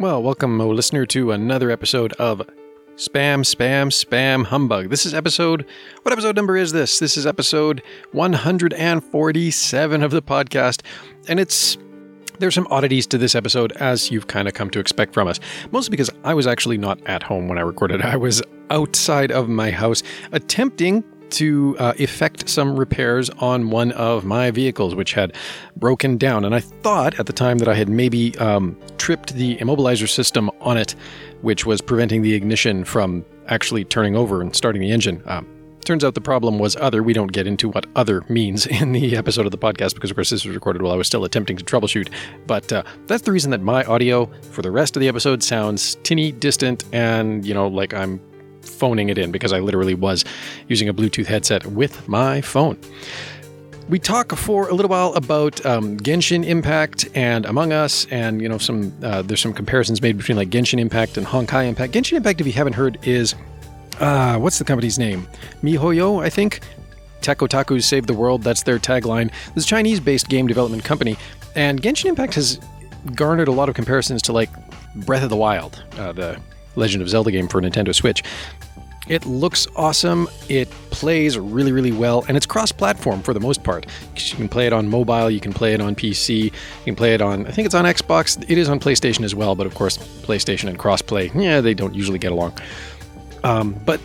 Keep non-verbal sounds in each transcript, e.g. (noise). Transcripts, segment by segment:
Well, welcome, oh, listener, to another episode of Spam, Spam, Spam Humbug. This is episode. What episode number is this? This is episode 147 of the podcast, and it's. There's some oddities to this episode, as you've kind of come to expect from us. Mostly because I was actually not at home when I recorded. I was outside of my house attempting to uh, effect some repairs on one of my vehicles, which had broken down. And I thought at the time that I had maybe um, tripped the immobilizer system on it, which was preventing the ignition from actually turning over and starting the engine. Um, turns out the problem was other. We don't get into what other means (laughs) in the episode of the podcast because, of course, this was recorded while I was still attempting to troubleshoot. But uh, that's the reason that my audio for the rest of the episode sounds tinny, distant, and, you know, like I'm phoning it in because I literally was using a Bluetooth headset with my phone. We talk for a little while about um, Genshin Impact and Among Us, and you know some uh, there's some comparisons made between like Genshin Impact and Honkai Impact. Genshin Impact, if you haven't heard, is uh, what's the company's name? MiHoYo, I think. Tech Otakus Save the World. That's their tagline. This Chinese-based game development company, and Genshin Impact has garnered a lot of comparisons to like Breath of the Wild, uh, the Legend of Zelda game for Nintendo Switch. It looks awesome. It plays really, really well, and it's cross-platform for the most part. You can play it on mobile, you can play it on PC, you can play it on. I think it's on Xbox. It is on PlayStation as well, but of course, PlayStation and cross-play, yeah, they don't usually get along. Um, but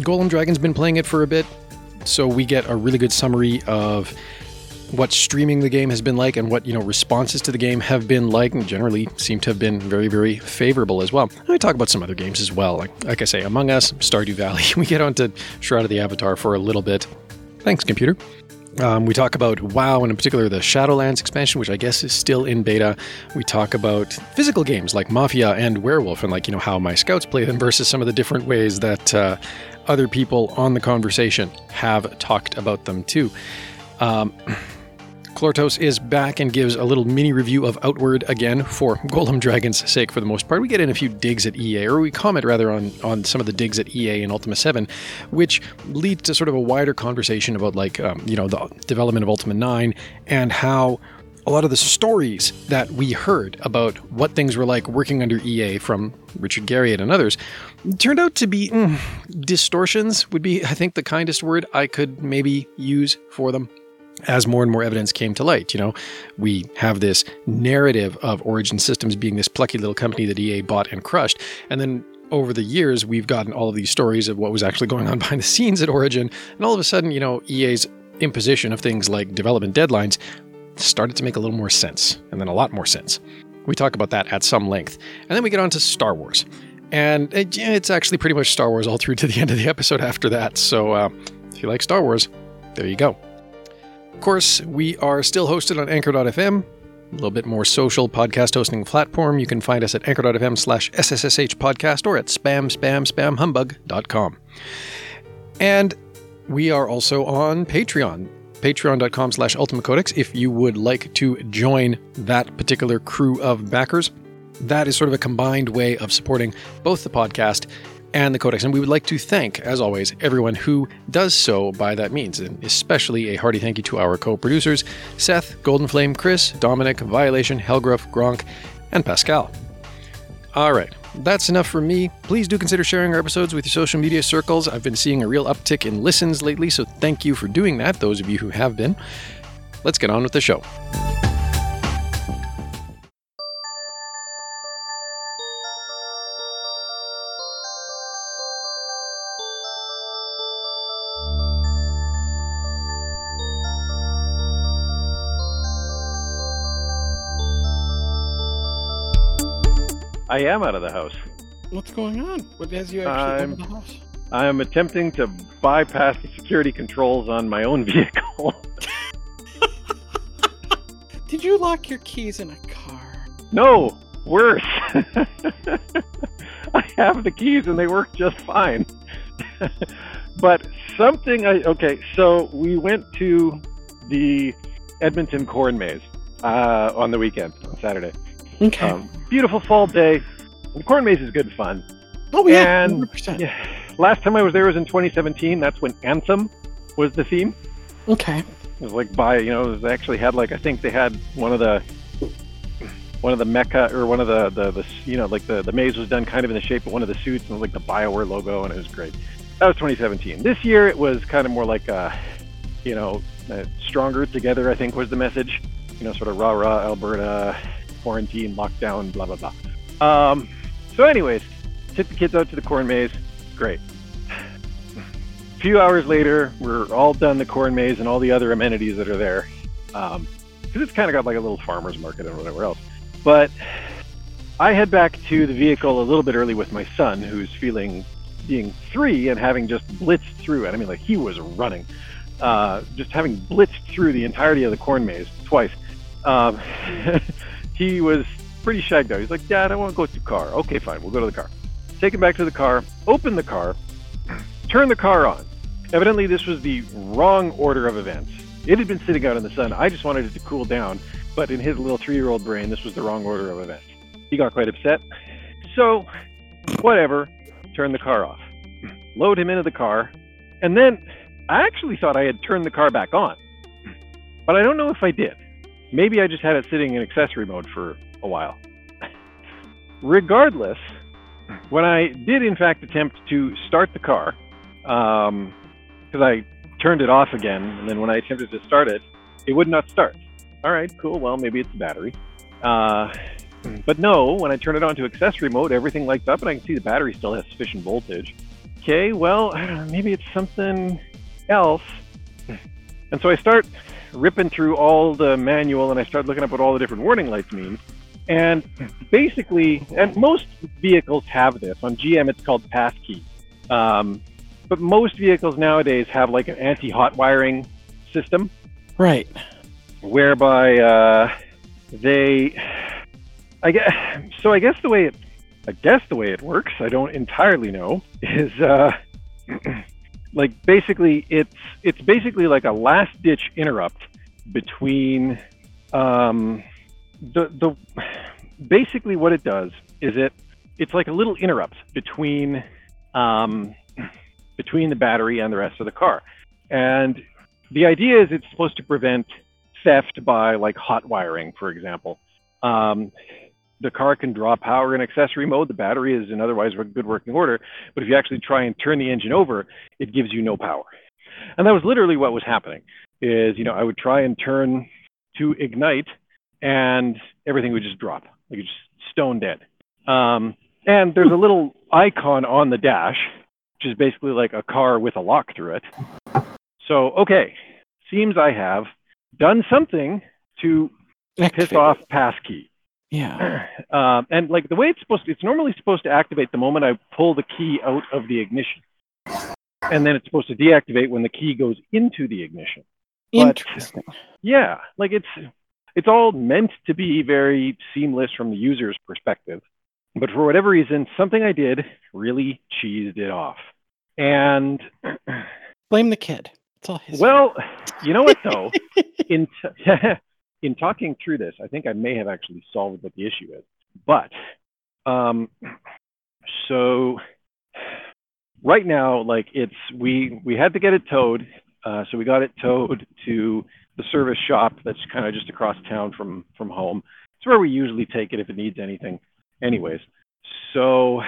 Golem Dragon's been playing it for a bit, so we get a really good summary of what streaming the game has been like and what you know responses to the game have been like and generally seem to have been very very favorable as well and i talk about some other games as well like, like i say among us stardew valley (laughs) we get onto shroud of the avatar for a little bit thanks computer um, we talk about WoW and in particular the Shadowlands expansion, which I guess is still in beta. We talk about physical games like Mafia and Werewolf, and like you know how my scouts play them versus some of the different ways that uh, other people on the conversation have talked about them too. Um, (clears throat) Clortos is back and gives a little mini review of Outward again for Golem Dragon's sake for the most part. We get in a few digs at EA, or we comment rather on, on some of the digs at EA and Ultima 7, which leads to sort of a wider conversation about like, um, you know, the development of Ultima 9 and how a lot of the stories that we heard about what things were like working under EA from Richard Garriott and others turned out to be mm, distortions would be I think the kindest word I could maybe use for them as more and more evidence came to light. You know, we have this narrative of Origin Systems being this plucky little company that EA bought and crushed. And then over the years, we've gotten all of these stories of what was actually going on (laughs) behind the scenes at Origin. And all of a sudden, you know, EA's imposition of things like development deadlines started to make a little more sense, and then a lot more sense. We talk about that at some length. And then we get on to Star Wars. And it's actually pretty much Star Wars all through to the end of the episode after that. So uh, if you like Star Wars, there you go. Of course, we are still hosted on Anchor.fm, a little bit more social podcast hosting platform. You can find us at anchor.fm slash SSSH podcast or at spam, spam, spam, humbug.com. And we are also on Patreon, patreon.com slash Ultima Codex, if you would like to join that particular crew of backers. That is sort of a combined way of supporting both the podcast and the Codex. And we would like to thank, as always, everyone who does so by that means, and especially a hearty thank you to our co producers Seth, Golden Flame, Chris, Dominic, Violation, Helgruff, Gronk, and Pascal. All right, that's enough for me. Please do consider sharing our episodes with your social media circles. I've been seeing a real uptick in listens lately, so thank you for doing that, those of you who have been. Let's get on with the show. I am out of the house. What's going on? What has you actually out of the house? I am attempting to bypass the security controls on my own (laughs) vehicle. (laughs) Did you lock your keys in a car? no, worse. (laughs) I have the keys and they work just fine. but something I okay, so we went to the Edmonton Corn Maze uh, on the weekend on Saturday. Okay. Um, beautiful fall day. The corn maze is good fun. oh yeah, and 100%. yeah, last time I was there was in 2017. That's when Anthem was the theme. Okay. It was like by you know, they actually had like I think they had one of the one of the mecha or one of the, the, the you know like the the maze was done kind of in the shape of one of the suits and like the Bioware logo and it was great. That was 2017. This year it was kind of more like a, you know, uh, stronger together. I think was the message. You know, sort of rah rah Alberta, quarantine, lockdown, blah blah blah. Um, so, anyways, took the kids out to the corn maze. Great. A (sighs) few hours later, we're all done the corn maze and all the other amenities that are there. Um, because it's kind of got like a little farmer's market and whatever else. But I head back to the vehicle a little bit early with my son, who's feeling being three and having just blitzed through it. I mean, like he was running, uh, just having blitzed through the entirety of the corn maze twice. Um, (laughs) he was pretty shagged out. He's like, Dad, I want to go to the car. Okay, fine, we'll go to the car. Take him back to the car, open the car, turn the car on. Evidently, this was the wrong order of events. It had been sitting out in the sun. I just wanted it to cool down, but in his little three year old brain, this was the wrong order of events. He got quite upset. So, whatever, turn the car off, load him into the car, and then I actually thought I had turned the car back on. But I don't know if I did. Maybe I just had it sitting in accessory mode for a while. Regardless, when I did in fact attempt to start the car, because um, I turned it off again, and then when I attempted to start it, it would not start. All right, cool. Well, maybe it's the battery. Uh, but no, when I turn it on to accessory mode, everything lights up, and I can see the battery still has sufficient voltage. Okay, well, maybe it's something else. And so I start ripping through all the manual, and I start looking up what all the different warning lights mean. And basically, and most vehicles have this. On GM, it's called passkey. Um, but most vehicles nowadays have like an anti-hot wiring system, right? Whereby uh, they, I guess. So I guess the way it, I guess the way it works, I don't entirely know, is uh, (clears throat) like basically it's it's basically like a last-ditch interrupt between um, the the basically what it does is it it's like a little interrupt between um, between the battery and the rest of the car. And the idea is it's supposed to prevent theft by like hot wiring, for example. Um, the car can draw power in accessory mode. The battery is in otherwise good working order. But if you actually try and turn the engine over, it gives you no power. And that was literally what was happening. Is you know I would try and turn to ignite, and everything would just drop, like just stone dead. Um, and there's a little icon on the dash which is basically like a car with a lock through it. So, okay, seems I have done something to piss off passkey. Yeah. (clears throat) Um, and like the way it's supposed to, it's normally supposed to activate the moment I pull the key out of the ignition. And then it's supposed to deactivate when the key goes into the ignition. Interesting. But, yeah, like it's it's all meant to be very seamless from the user's perspective. But for whatever reason, something I did really cheesed it off. And blame the kid. It's all his. Well, you know what though? (laughs) in t- (laughs) in talking through this, I think I may have actually solved what the issue is. But um, so right now, like it's we we had to get it towed, uh, so we got it towed to the service shop that's kind of just across town from from home. It's where we usually take it if it needs anything anyways, so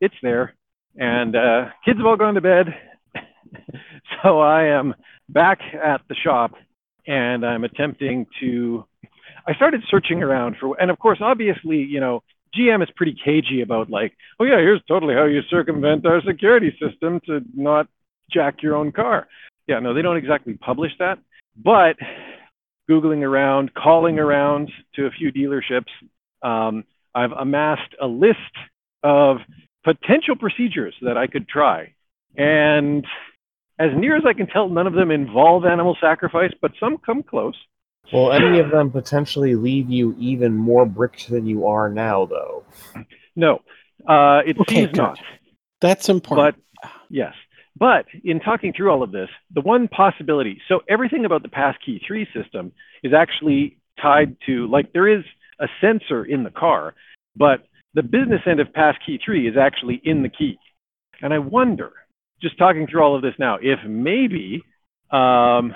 it's there, and uh, kids have all gone to bed. (laughs) so I am back at the shop, and I'm attempting to. I started searching around for, and of course, obviously, you know, GM is pretty cagey about like, oh yeah, here's totally how you circumvent our security system to not jack your own car. Yeah, no, they don't exactly publish that, but googling around, calling around to a few dealerships, um, I've amassed a list of potential procedures that I could try. And as near as I can tell, none of them involve animal sacrifice, but some come close. Will any of them potentially leave you even more bricked than you are now, though? No, uh, it okay, seems good. not. That's important. But yes, but in talking through all of this, the one possibility so everything about the passkey 3 system is actually tied to, like, there is a sensor in the car, but the business end of passkey 3 is actually in the key. And I wonder, just talking through all of this now, if maybe um,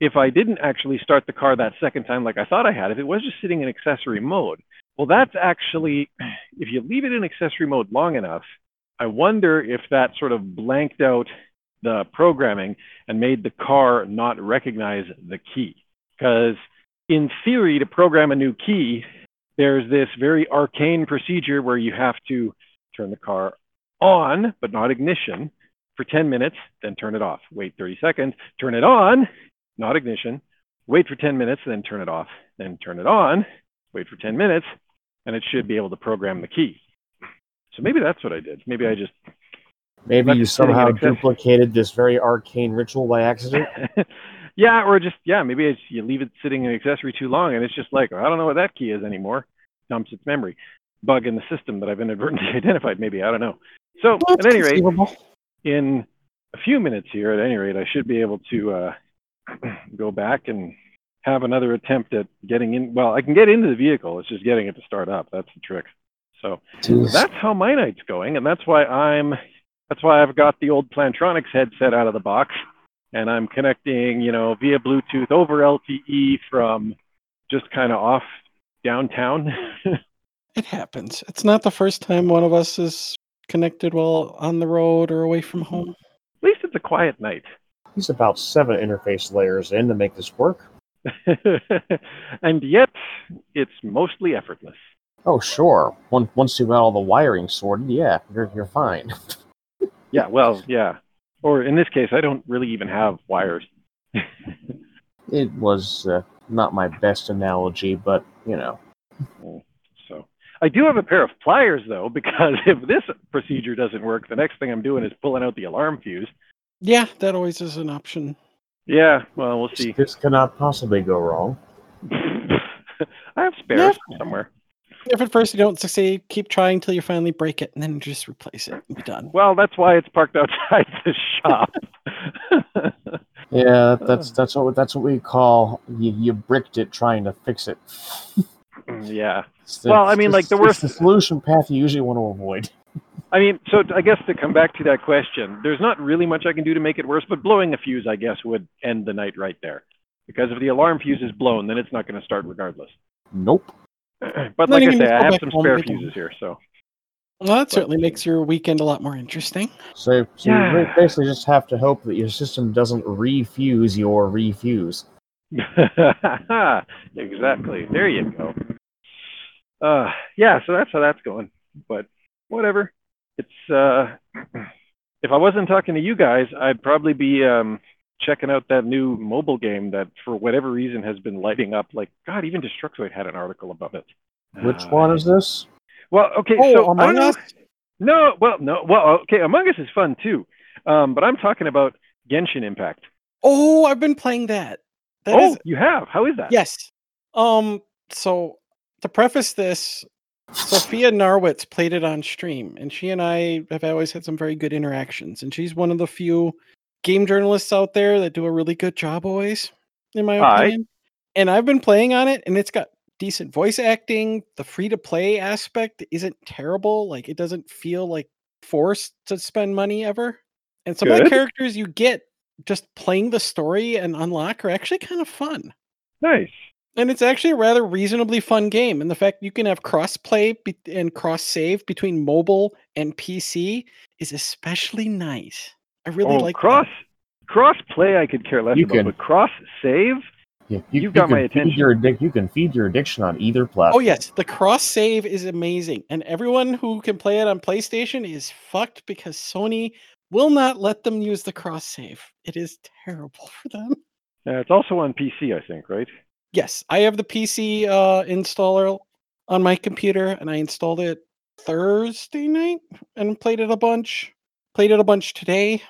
if I didn't actually start the car that second time like I thought I had, if it was just sitting in accessory mode, Well, that's actually, (clears throat) if you leave it in accessory mode long enough, I wonder if that sort of blanked out the programming and made the car not recognize the key. Because in theory, to program a new key, there's this very arcane procedure where you have to turn the car on, but not ignition, for 10 minutes, then turn it off. Wait 30 seconds, turn it on, not ignition, wait for 10 minutes, then turn it off, then turn it on, wait for 10 minutes, and it should be able to program the key. So maybe that's what I did. Maybe I just maybe you somehow duplicated this very arcane ritual by accident. (laughs) yeah, or just yeah, maybe it's, you leave it sitting in the accessory too long, and it's just like I don't know what that key is anymore. Dumps its memory. Bug in the system that I've inadvertently (laughs) identified. Maybe I don't know. So well, at any rate, in a few minutes here, at any rate, I should be able to uh, (clears throat) go back and have another attempt at getting in. Well, I can get into the vehicle. It's just getting it to start up. That's the trick. So Jeez. that's how my night's going, and that's why I'm. That's why I've got the old Plantronics headset out of the box, and I'm connecting, you know, via Bluetooth over LTE from just kind of off downtown. (laughs) it happens. It's not the first time one of us is connected while on the road or away from home. At least it's a quiet night. He's about seven interface layers in to make this work. (laughs) and yet, it's mostly effortless. Oh, sure. Once once you got all the wiring sorted, yeah, you're you're fine. (laughs) yeah, well, yeah. Or in this case, I don't really even have wires. (laughs) it was uh, not my best analogy, but you know. So I do have a pair of pliers though, (laughs) because if this procedure doesn't work, the next thing I'm doing is pulling out the alarm fuse. Yeah, that always is an option. Yeah, well, we'll see. This cannot possibly go wrong. (laughs) I have spares yeah. somewhere. If at first you don't succeed, keep trying till you finally break it, and then just replace it and be done. Well, that's why it's parked outside the shop. (laughs) yeah, that's that's what that's what we call you, you bricked it trying to fix it. Mm, yeah. The, well, I mean, like the worst the solution path you usually want to avoid. (laughs) I mean, so I guess to come back to that question, there's not really much I can do to make it worse, but blowing a fuse, I guess, would end the night right there. Because if the alarm fuse is blown, then it's not going to start regardless. Nope. (clears throat) but like I say, I have some spare fuses here, so. Well, that but, certainly makes your weekend a lot more interesting. So, so yeah. you (sighs) basically just have to hope that your system doesn't refuse your refuse. (laughs) exactly. There you go. Uh, yeah, so that's how that's going. But whatever. It's uh, (clears throat) if I wasn't talking to you guys, I'd probably be um, checking out that new mobile game that, for whatever reason, has been lighting up. Like God, even Destructoid had an article about it. Which uh, one is this? Well, okay, oh, so Among Us. No, well, no, well, okay, Among Us is fun too, um, but I'm talking about Genshin Impact. Oh, I've been playing that. That oh, is... you have? How is that? Yes. Um. So to preface this, Sophia Narwitz played it on stream, and she and I have always had some very good interactions. And she's one of the few game journalists out there that do a really good job always, in my Hi. opinion. And I've been playing on it, and it's got decent voice acting. The free to play aspect isn't terrible. Like it doesn't feel like forced to spend money ever. And some good. of the characters you get just playing the story and unlock are actually kind of fun. Nice. And it's actually a rather reasonably fun game. And the fact you can have cross play be- and cross save between mobile and PC is especially nice. I really oh, like cross that. cross play. I could care less you about, can, but cross save. Yeah, you, have got my attention. Your addic- you can feed your addiction on either platform. Oh yes, the cross save is amazing, and everyone who can play it on PlayStation is fucked because Sony will not let them use the cross save. It is terrible (laughs) for them. Yeah, it's also on PC, I think, right? Yes, I have the PC uh, installer on my computer, and I installed it Thursday night and played it a bunch. Played it a bunch today.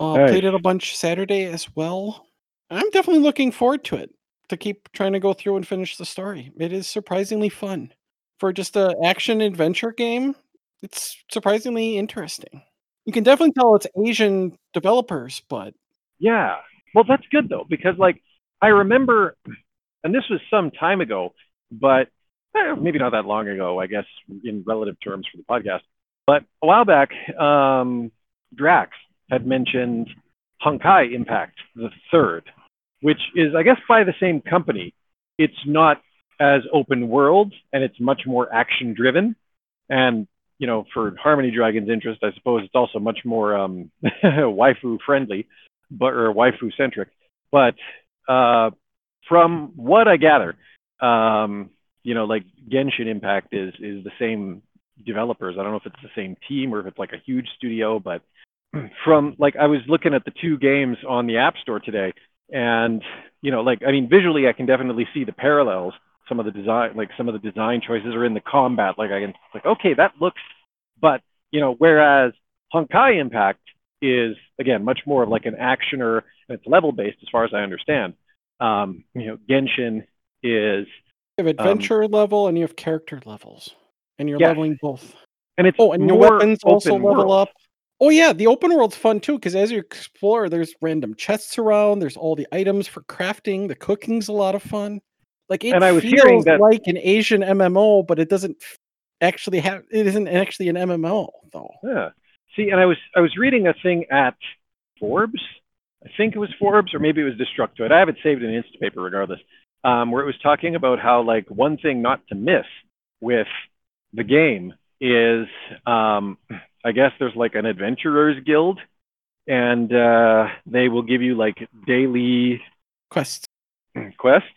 Uh, nice. Played it a bunch Saturday as well. I'm definitely looking forward to it to keep trying to go through and finish the story. It is surprisingly fun for just a action adventure game. It's surprisingly interesting. You can definitely tell it's Asian developers, but yeah, well, that's good though because like I remember and this was some time ago, but eh, maybe not that long ago, I guess, in relative terms for the podcast. But a while back, um, Drax had mentioned Honkai Impact the third, which is, I guess, by the same company. It's not as open world and it's much more action driven. And you know, for Harmony Dragon's interest, I suppose it's also much more um, (laughs) waifu friendly, but or waifu centric. But uh, from what I gather, um, you know, like Genshin Impact is is the same developers. I don't know if it's the same team or if it's like a huge studio, but (clears throat) from like I was looking at the two games on the App Store today, and you know, like I mean, visually I can definitely see the parallels. Some of the design, like some of the design choices are in the combat. Like I can like, okay, that looks, but you know, whereas Honkai Impact is again much more of like an actioner and it's level based as far as I understand. Um, you know, Genshin is You have adventure level and you have character levels, and you're Yes. leveling both. and it's Oh, and your weapons also level world. up. Oh yeah, the open world's fun too because as you explore, there's random chests around. There's all the items for crafting. The cooking's a lot of fun. Like it And I was feels that- like an Asian MMO, but it doesn't actually have. It isn't actually an MMO though. Yeah. See, and I was I was reading a thing at Forbes. I think it was Forbes, or maybe it was Destructoid. I have it saved in Instapaper regardless. Um, where it was talking about how like one thing not to miss with the game is um, I guess there's like an adventurers guild, and uh, they will give you like daily Quests. quests,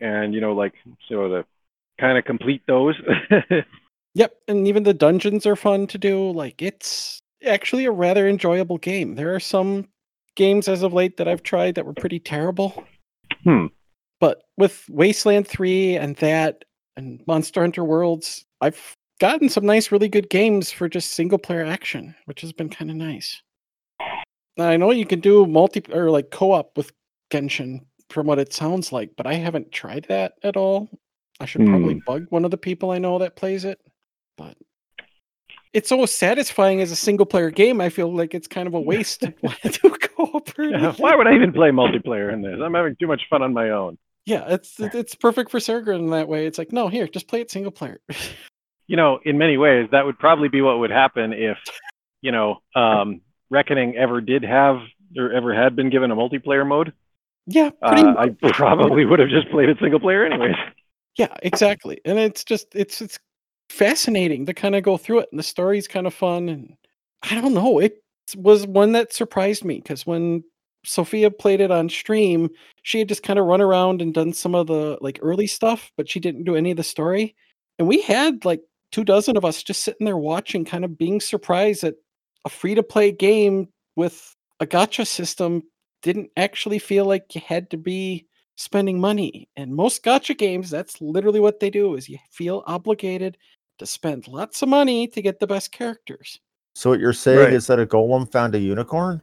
and you know like so to kind of complete those. (laughs) Yep, and even the dungeons are fun to do. Like it's actually a rather enjoyable game. There are some games as of late that I've tried that were pretty terrible. Hmm. But with Wasteland 3 and that and Monster Hunter Worlds, I've gotten some nice really good games for just single player action, which has been kind of nice. Now, I know you can do multi or like co-op with Genshin from what it sounds like, but I haven't tried that at all. I should probably bug one of the people I know that plays it but it's so satisfying as a single player game. I feel like it's kind of a (laughs) waste (laughs) to want to do co-op. or Yeah. Why would I even play multiplayer in this? I'm having too much fun on my own. Yeah, it's (laughs) it's perfect for Sergrin in that way. It's like, no, here, just play it single player. You know, in many ways, that would probably be what would happen if, you know, um, Reckoning ever did have or ever had been given a multiplayer mode. Yeah, Uh. I probably would have just played it single player anyways. Yeah, exactly. And it's just it's it's fascinating to kind of go through it, and the story's kind of fun. And I don't know, it was one that surprised me because when Sophia played it on stream, she had just kind of run around and done some of the like early stuff, but she didn't do any of the story. And we had like two dozen of us just sitting there watching, kind of being surprised at a free to play game with a gacha system didn't actually feel like you had to be spending money. And most gacha games, that's literally what they do is you feel obligated to spend lots of money to get the best characters. So what you're saying Right. is that a golem found a unicorn?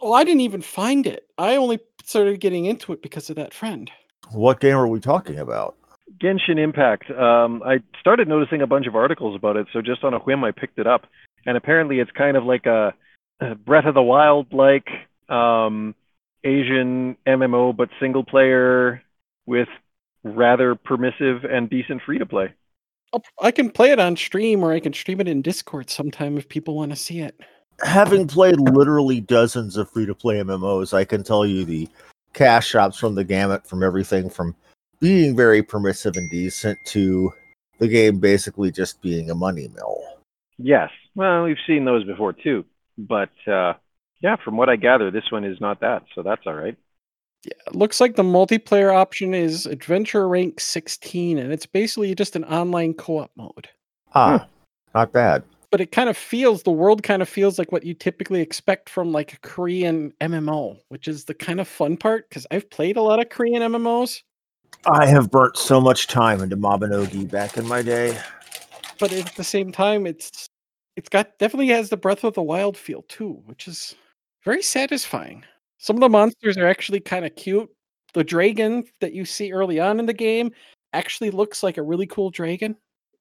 Well, I didn't even find it. I only started getting into it because of that friend. What game are we talking about? Genshin Impact. Um, I started noticing a bunch of articles about it, so just on a whim, I picked it up. And apparently, it's kind of like a, a Breath of the Wild like um, Asian MMO, but single player with rather permissive and decent free to play. I'll- can play it on stream or I can stream it in Discord sometime if people want to see it. Having played literally dozens of free to play MMOs, I can tell you the cash shops from the gamut from everything from being very permissive and decent to the game basically just being a money mill. Yes, well, we've seen those before too, but uh, yeah, from what I gather, this one is not that, so that's all right. Yeah, it looks like the multiplayer option is Adventure Rank 16, and it's basically just an online co op mode. Ah, not bad. But it kind of feels, the world kind of feels like what you typically expect from like a Korean MMO, which is the kind of fun part because I've played a lot of Korean MMOs, I have burnt so much time into Mabinogi back in my day. but at the same time, it's it's got definitely has the Breath of the Wild feel too, which is very satisfying. Some of the monsters are actually kind of cute. The dragon that you see early on in the game actually looks like a really cool dragon.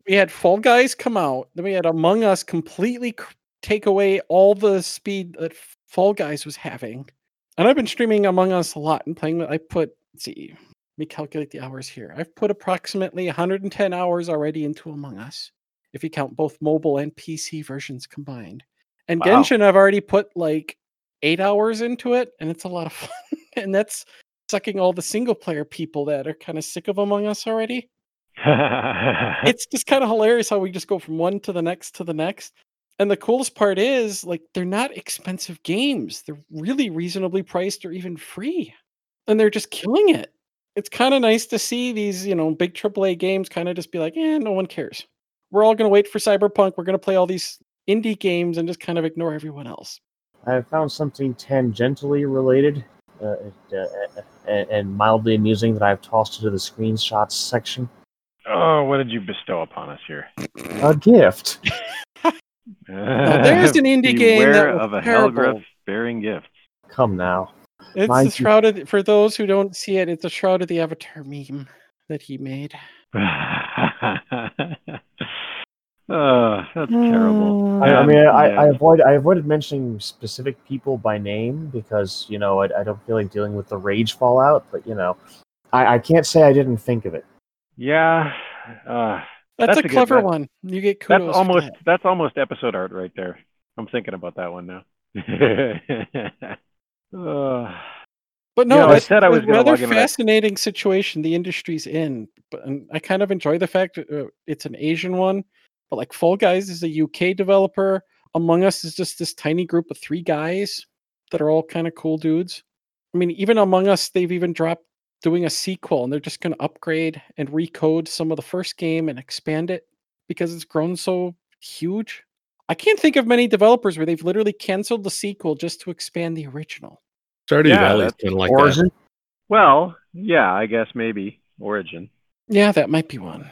We had Fall Guys come out, then we had Among Us completely take away all the speed that Fall Guys was having. And I've been streaming Among Us a lot and playing with I put let's see, let me calculate the hours here. I've put approximately 110 hours already into Among Us, if you count both mobile and PC versions combined. And Wow. Genshin, I've already put like eight hours into it, and it's a lot of fun. (laughs) and that's sucking all the single player people that are kind of sick of Among Us already. (laughs) it's just kind of hilarious how we just go from one to the next to the next. And the coolest part is like they're not expensive games. They're really reasonably priced or even free. And they're just killing it. It's kind of nice to see these, you know, big AAA games kind of just be like, "Yeah, no one cares. We're all going to wait for Cyberpunk. We're going to play all these indie games and just kind of ignore everyone else." I have found something tangentially related uh, uh, uh, and and mildly amusing that I've tossed into the screenshots section. oh, what did you bestow upon us here? A gift. (laughs) Now, there's an indie game that Beware was of a terrible. Helgriff bearing gifts. Come now. It's Mind the you- Shroud of, for those who don't see it, it's a Shroud of the Avatar meme that he made. (laughs) oh, that's terrible. I, I Um, mean, I, yeah. I avoid I avoided mentioning specific people by name because you know I, I don't feel like dealing with the rage fallout. But you know, I, I can't say I didn't think of it. Yeah. Uh, That's, That's a a clever that- one. You get kudos. that's for almost that. that's almost episode art right there. I'm thinking about that one now. (laughs) uh, But no, know, I said I was a gonna rather log into that- fascinating situation the industry's in. But and I kind of enjoy the fact uh, it's an Asian one. But like Fall Guys is a UK developer. Among Us is just this tiny group of three guys that are all kind of cool dudes. I mean, even Among Us, they've even dropped doing a sequel, and they're just going to upgrade and recode some of the first game and expand it because it's grown so huge. I can't think of many developers where they've literally canceled the sequel just to expand the original. Stardew Yeah, Valley's that's- kind of like that. Well, yeah, I guess maybe Origin. Yeah, that might be one.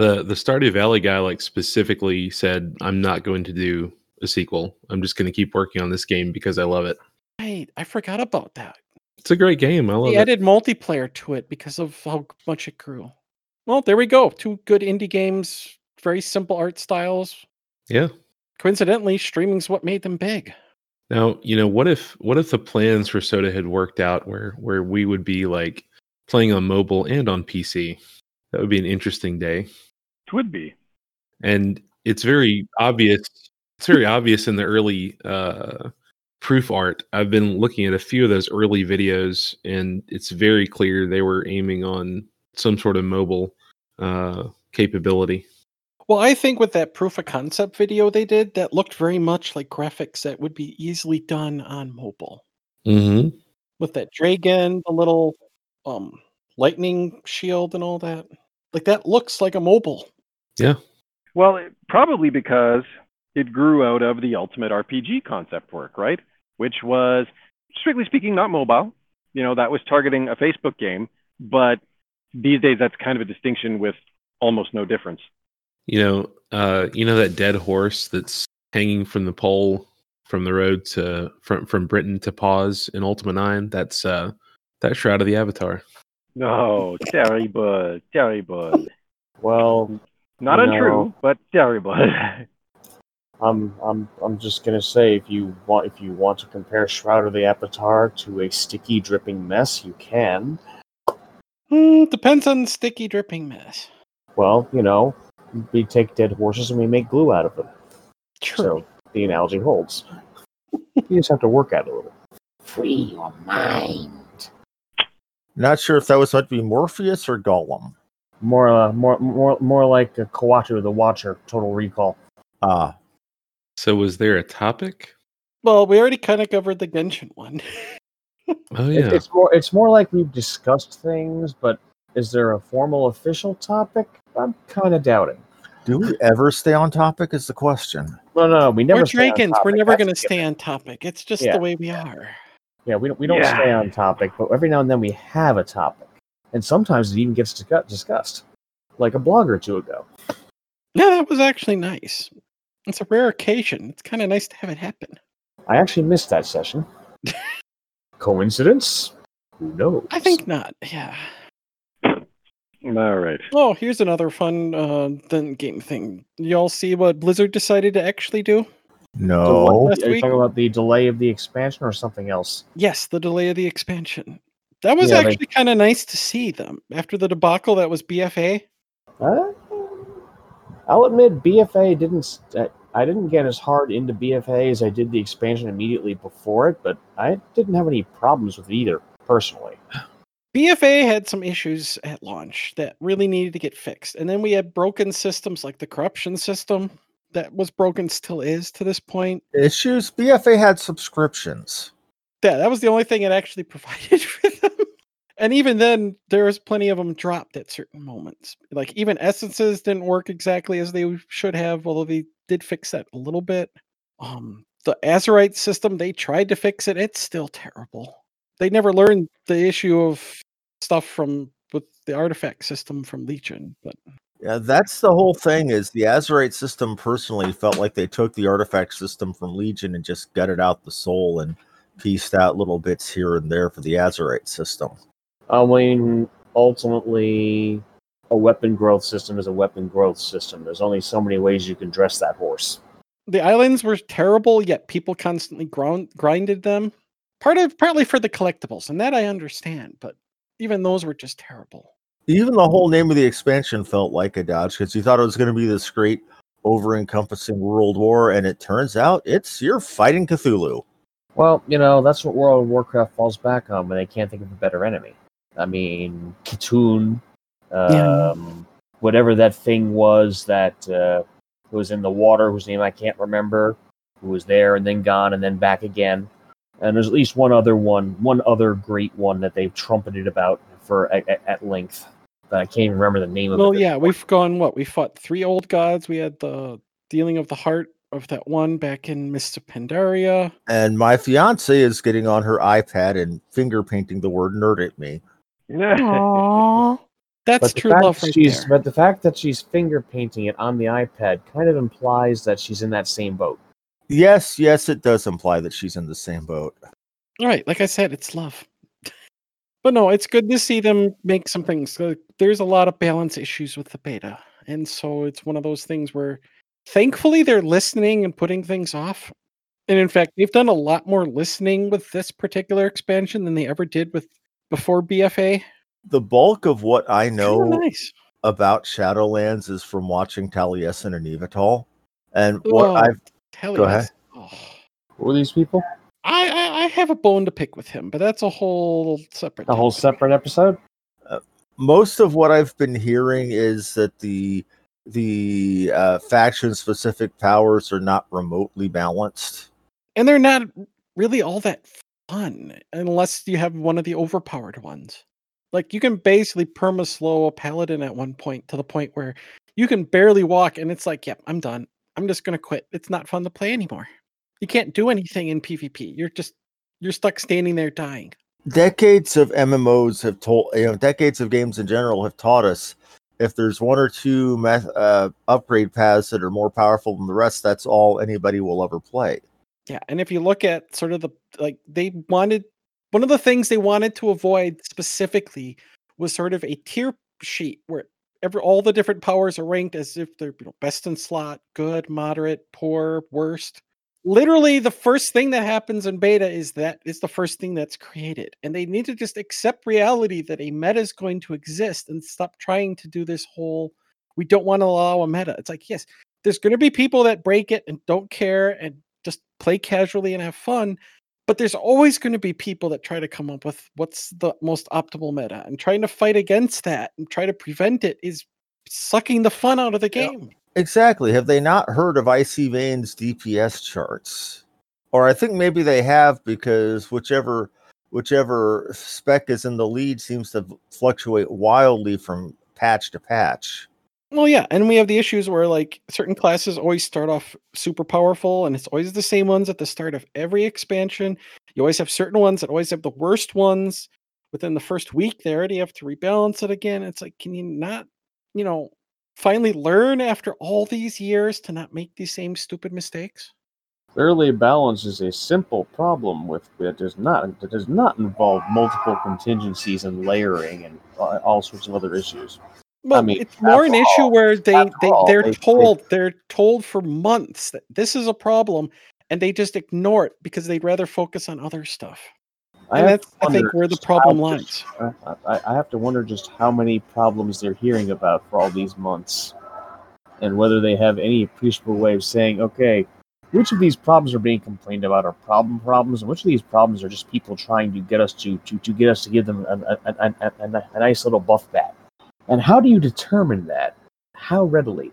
The the Stardew Valley guy like specifically said, "I'm not going to do a sequel. I'm just going to keep working on this game because I love it. Right, I forgot about that. It's a great game. I love They it." added multiplayer to it because of how much it grew. Well, there we go. Two good indie games, very simple art styles. Yeah. Coincidentally, streaming's what made them big. Now, you know, what if what if the plans for SotA had worked out where where we would be like playing on mobile and on PC? That would be an interesting day. It would be. And it's very obvious it's very obvious in the early uh proof art. I've been looking at a few of those early videos and it's very clear they were aiming on some sort of mobile uh capability. Well, I think with that proof of concept video they did, that looked very much like graphics that would be easily done on mobile. Mhm. With that dragon, the little um lightning shield and all that. Like that looks like a mobile. Well, it, probably because it grew out of the ultimate RPG concept work, right? Which was, strictly speaking, not mobile. You know, that was targeting a Facebook game, but these days that's kind of a distinction with almost no difference. You know, uh, you know that dead horse that's hanging from the pole from the road to from from Britain to Paws in Ultima Nine. That's uh, that Shroud of the Avatar. No, terrible, terrible. Well, Not No. untrue, but terrible. (laughs) I'm I'm I'm just gonna say if you want if you want to compare Shroud of the Avatar to a sticky dripping mess, you can. Hmm, depends on the sticky dripping mess. Well, you know, we take dead horses and we make glue out of them. True. So the analogy holds. you just have to work at it a little. Free your mind. Not sure if that was meant to be Morpheus or Gollum. More uh, more more more like a Kawatu the Watcher, Total Recall. Ah, So was there a topic? Well, we already kind of covered the Genshin one. (laughs) Oh It- yeah. It's more it's more like we've discussed things, but is there a formal official topic? I'm kind of doubting. do we ever stay on topic? Is the question. No, no, no we never. We're stay dragons. We're never going to stay on topic. It's just Yeah. the way we are. Yeah, we don't we don't Yeah. stay on topic, but every now and then we have a topic, and sometimes it even gets discussed, like a blog or two ago. Yeah, that was actually nice. It's a rare occasion. It's kind of nice to have it happen. I actually missed that session. (laughs) Coincidence? Who knows? I think not. Yeah. All right. Oh, here's another fun uh, then game thing. Y'all see what Blizzard decided to actually do? No. last are you week? talking about the delay of the expansion or something else? Yes, the delay of the expansion. That was Yeah, they- actually kind of nice to see them after the debacle that was BFA. Uh, I'll admit, BFA didn't. s- uh, I didn't get as hard into BFA as I did the expansion immediately before it, but I didn't have any problems with either, personally. BFA had some issues at launch that really needed to get fixed. And then we had broken systems like the corruption system that was broken, still is to this point. Issues. BFA had subscriptions. Yeah, that was the only thing it actually (laughs) provided for them. And even then, there was plenty of them dropped at certain moments. Like even essences didn't work exactly as they should have, although they did fix that a little bit. Um, the azerite system, they tried to fix it. It's still terrible. They never learned the issue of stuff from with the artifact system from Legion, but Yeah, that's the whole thing. Is the azerite system personally felt like they took the artifact system from Legion and just gutted out the soul and pieced out little bits here and there for the azerite system. I mean, ultimately, a weapon growth system is a weapon growth system. There's only so many ways you can dress that horse. the islands were terrible, yet people constantly ground, grinded them. Part of partly for the collectibles, and that I understand, but even those were just terrible. Even the whole name of the expansion felt like a dodge because you thought it was going to be this great over-encompassing world war, and it turns out it's you're fighting Cthulhu. Well, you know, that's what World of Warcraft falls back on when they can't think of a better enemy. I mean, C'Thun, um, Yeah. whatever that thing was that uh, was in the water, whose name I can't remember, who was there and then gone and then back again. And there's at least one other one, one other great one that they've trumpeted about for at, at- at length. But I can't even remember the name of it. Well, it. yeah, we've gone what we fought three old gods. We had the dealing of the heart of that one back in Mists of Pandaria. And my fiance is getting on her iPad and finger painting the word nerd at me. (laughs) That's But true love right she's, there. but the fact that she's finger painting it on the iPad kind of implies that she's in that same boat. Yes, yes, it does imply that she's in the same boat. Right, like I said, it's love. but no, it's good to see them make some things. There's a lot of balance issues with the beta, and so it's one of those things where, thankfully, they're listening and putting things off. And in fact, they've done a lot more listening with this particular expansion than they ever did with before BFA. The bulk of what I know nice. about Shadowlands is from watching Taliesin and Evitel. And what Oh, I've Hell Go ahead. Oh. Who are these people? I, I I have a bone to pick with him, but that's a whole separate. A whole separate episode? most of what I've been hearing is that the the uh, faction specific powers are not remotely balanced. and they're not really all that fun unless you have one of the overpowered ones. Like you can basically perma slow a paladin at one point to the point where you can barely walk, and it's like, yep, I'm done. I'm just gonna quit. It's not fun to play anymore. You can't do anything in PvP. You're just you're stuck standing there dying. Decades of MMOs have told you know decades of games in general have taught us if there's one or two meth- uh, upgrade paths that are more powerful than the rest, that's all anybody will ever play. Yeah, and if you look at sort of the like they wanted one of the things they wanted to avoid specifically was sort of a tier sheet where every all the different powers are ranked as if they're you know, best in slot, good, moderate, poor, worst. Literally, the first thing that happens in beta is that is the first thing that's created, and they need to just accept reality that a meta is going to exist and stop trying to do this whole. We don't want to allow a meta. It's like yes, there's going to be people that break it and don't care and play casually and have fun. But there's always going to be people that try to come up with what's the most optimal meta and trying to fight against that and try to prevent it is sucking the fun out of the Yeah. game. Exactly. Have they not heard of Icy Veins DPS charts? Or I think maybe they have because whichever whichever spec is in the lead seems to fluctuate wildly from patch to patch. Well, yeah, and we have the issues where like certain classes always start off super powerful, and it's always the same ones at the start of every expansion. You always have certain ones that always have the worst ones within the first week. They already have to rebalance it again. It's like, can you not, you know, finally learn after all these years to not make these same stupid mistakes? Clearly, balance is a simple problem with that does not that does not involve multiple contingencies and layering and all all sorts of other issues. Well, mean, it's more an after issue where they, they they're they- they- told they're told for months that this is a problem, and they just ignore it because they'd rather focus on other stuff. I and that's I think where the problem lies. uh, I, I have to wonder just how many problems they're hearing about for all these months, and whether they have any appreciable way of saying, "Okay, which of these problems are being complained about are problem problems, and which of these problems are just people trying to get us to to, to get us to give them a, a, a, a, a nice little buff back? And how do you determine that? How readily?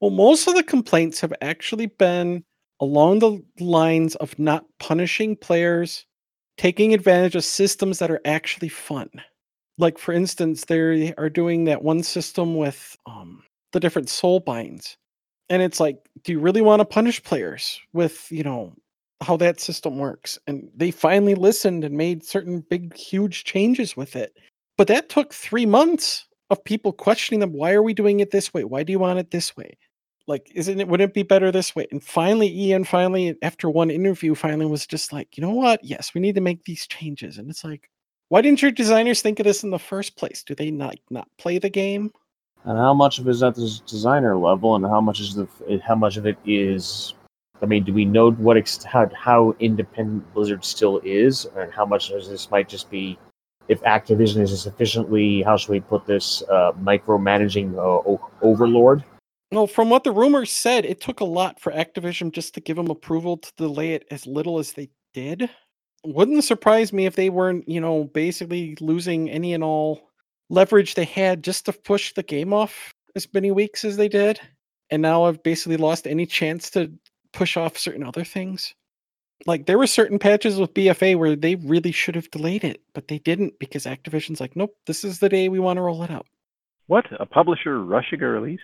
Well, most of the complaints have actually been along the lines of not punishing players, taking advantage of systems that are actually fun. Like, for instance, they are doing that one system with um, the different soul binds. And it's like, do you really want to punish players with, you know, how that system works? And they finally listened and made certain big, huge changes with it. But that took three months of people questioning them. Why are we doing it this way? Why do you want it this way? Like, isn't it, wouldn't it be better this way? And finally, Ian finally, after one interview, finally was just like, you know what? Yes, we need to make these changes. And it's like, why didn't your designers think of this in the first place? Do they not not play the game? And how much of it is at the designer level, and how much is the how much of it is? I mean, do we know what how how independent Blizzard still is, and how much of this might just be if Activision is a sufficiently how should we put this uh, micromanaging uh, overlord? Well, from what the rumors said, it took a lot for Activision just to give them approval to delay it as little as they did. Wouldn't surprise me if they weren't, you know, basically losing any and all leverage they had just to push the game off as many weeks as they did. And now I've basically lost any chance to push off certain other things. Like there were certain patches with BFA where they really should have delayed it, but they didn't because Activision's like, nope, this is the day we want to roll it out. What? A publisher rushing a release?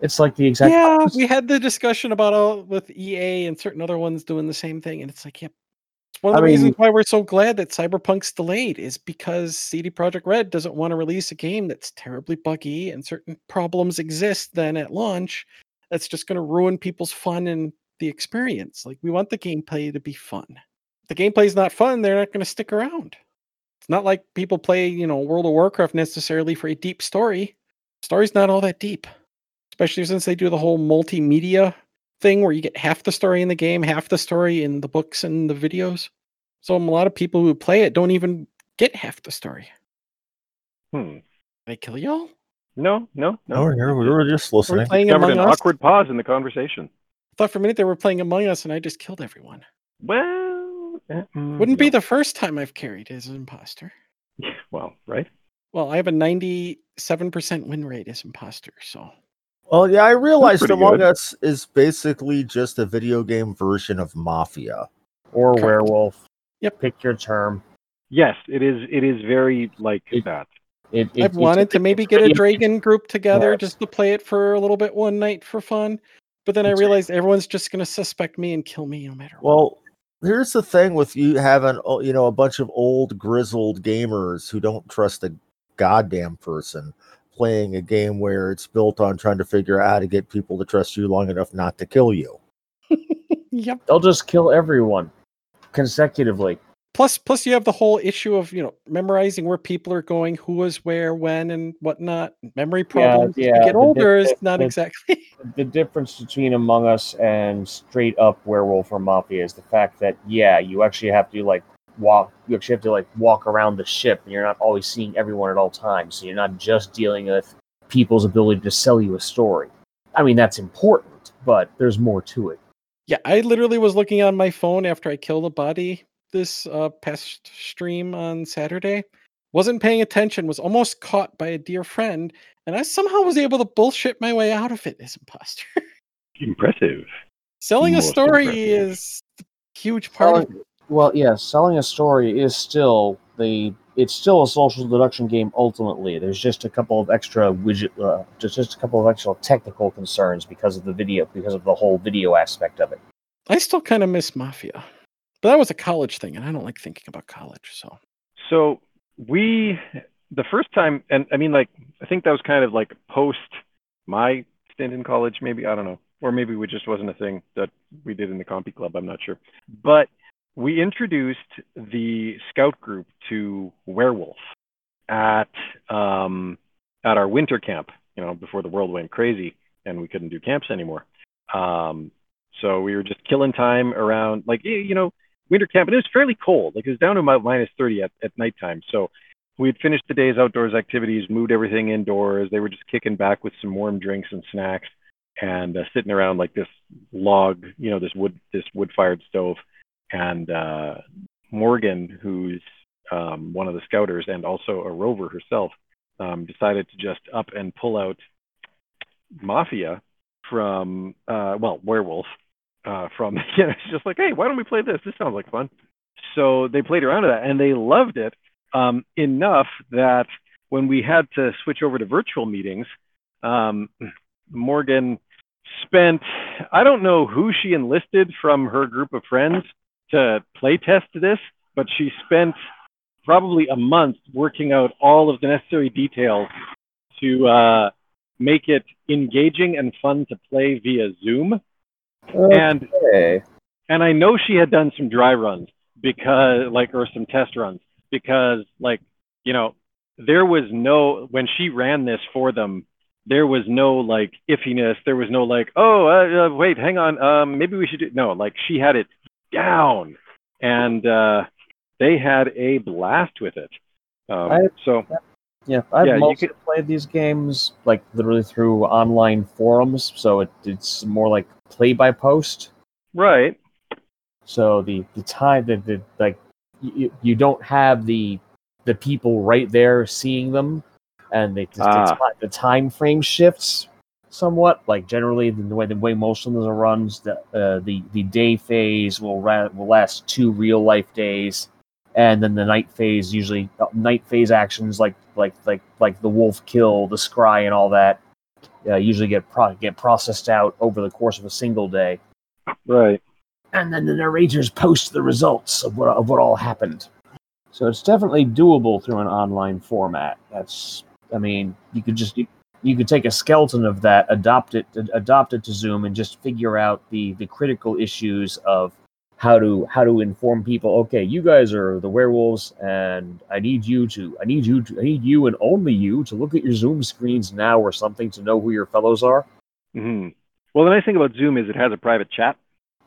It's like the exact yeah, opposite. we had the discussion about all with EA and certain other ones doing the same thing, and it's like, yep. It's one of I the reasons mean- why we're so glad that Cyberpunk's delayed is because CD Projekt Red doesn't want to release a game that's terribly buggy and certain problems exist then at launch. That's just going to ruin people's fun and the experience. Like we want the gameplay to be fun. If the gameplay's not fun, they're not going to stick around. It's not like people play, you know, World of Warcraft necessarily for a deep story. Story's not all that deep especially since they do the whole multimedia thing where you get half the story in the game, half the story in the books and the videos. So a lot of people who play it don't even get half the story. Hmm. They kill y'all? No, no, no. No, we're here. We were just listening. We're listening. playing Among an Us. awkward pause in the conversation. I thought for a minute they were playing Among Us and I just killed everyone. Well, eh, mm, Wouldn't be the first time I've carried as an imposter. (laughs) well, right? Well, I have a 97% win rate as imposter, so Well, yeah, I realized pretty Among good. Us is basically just a video game version of Mafia. or Correct. werewolf. Yep. Pick your term. Yes, it is. It is very like It- that. It, it, I've it's wanted to maybe get a (laughs) Dragon group together Yes. just to play it for a little bit one night for fun. But then I It's- realized everyone's just going to suspect me and kill me no matter what. Well, here's the thing with you having oh, you know a bunch of old grizzled gamers who don't trust a goddamn person playing a game where it's built on trying to figure out how to get people to trust you long enough not to kill you. (laughs) Yep. They'll just kill everyone consecutively. Plus, plus you have the whole issue of you know memorizing where people are going, who was where, when, and whatnot. Memory problems. As yeah, get older diff- is not the- exactly. (laughs) The difference between Among Us and straight up Werewolf or Mafia is the fact that yeah, you actually have to like walk. You actually have to like walk around the ship, and you're not always seeing everyone at all times. So you're not just dealing with people's ability to sell you a story. I mean that's important, but there's more to it. yeah, I literally was looking on my phone after I killed a body this uh, past stream on Saturday. Wasn't paying attention. Was almost caught by a dear friend, and I somehow was able to bullshit my way out of it as imposter. (laughs) Impressive. Selling a story impressive. is a huge part of it. Well, yeah, selling a story is still the it's still a social deduction game ultimately. There's just a couple of extra widget uh, just just a couple of extra technical concerns because of the video because of the whole video aspect of it. I still kind of miss Mafia, but that was a college thing, and I don't like thinking about college. So So we, the first time, and I mean, like, I think that was kind of like post my stint in college, maybe. I don't know. Or maybe it just wasn't a thing that we did in the Compy Club. I'm not sure. But we introduced the scout group to Werewolf at um, at our winter camp, you know, before the world went crazy and we couldn't do camps anymore. Um, so we were just killing time around, like, you know, winter camp, and it was fairly cold. Like it was down to about minus 30 at, at nighttime. So we had finished the day's outdoors activities, moved everything indoors. They were just kicking back with some warm drinks and snacks. and uh, sitting around like this log, you know, this wood this wood fired stove, and uh, Morgan, who's um, one of the scouters and also a rover herself, um, decided to just up and pull out Mafia from uh, well werewolf uh, from (laughs) you know it's just like hey why don't we play this this sounds like fun so they played around with that and they loved it um, enough that when we had to switch over to virtual meetings um, Morgan spent I don't know who she enlisted from her group of friends to play test this but she spent probably a month working out all of the necessary details to uh, make it engaging and fun to play via Zoom. And Okay. and I know she had done some dry runs because like or some test runs because like you know there was no when she ran this for them there was no like iffiness there was no like oh uh, uh, wait hang on um maybe we should do no like she had it down. And uh they had a blast with it. Um, I- so Yeah, I've Yeah, you mostly could- played these games like literally through online forums, so it, it's more like play by post. right So the the time that the like you, you don't have the the people right there seeing them, and the the, Ah. the, the time frame shifts somewhat. Like generally, the way the way most of them runs, the uh, the the day phase will ra- will last two real life days, and then the night phase usually uh, night phase actions like like like like the wolf kill, the scry, and all that. Uh, usually get pro- get processed out over the course of a single day right and then the narrators post the results of what, of what all happened. So it's definitely doable through an online format. That's, I mean, you could just you, you could take a skeleton of that, adopt it, adopt it to Zoom, and just figure out the the critical issues of how to how to inform people. Okay, you guys are the werewolves, and I need you to, I need you to, I need you and only you to look at your Zoom screens now or something to know who your fellows are. hmm well the nice thing about zoom is it has a private chat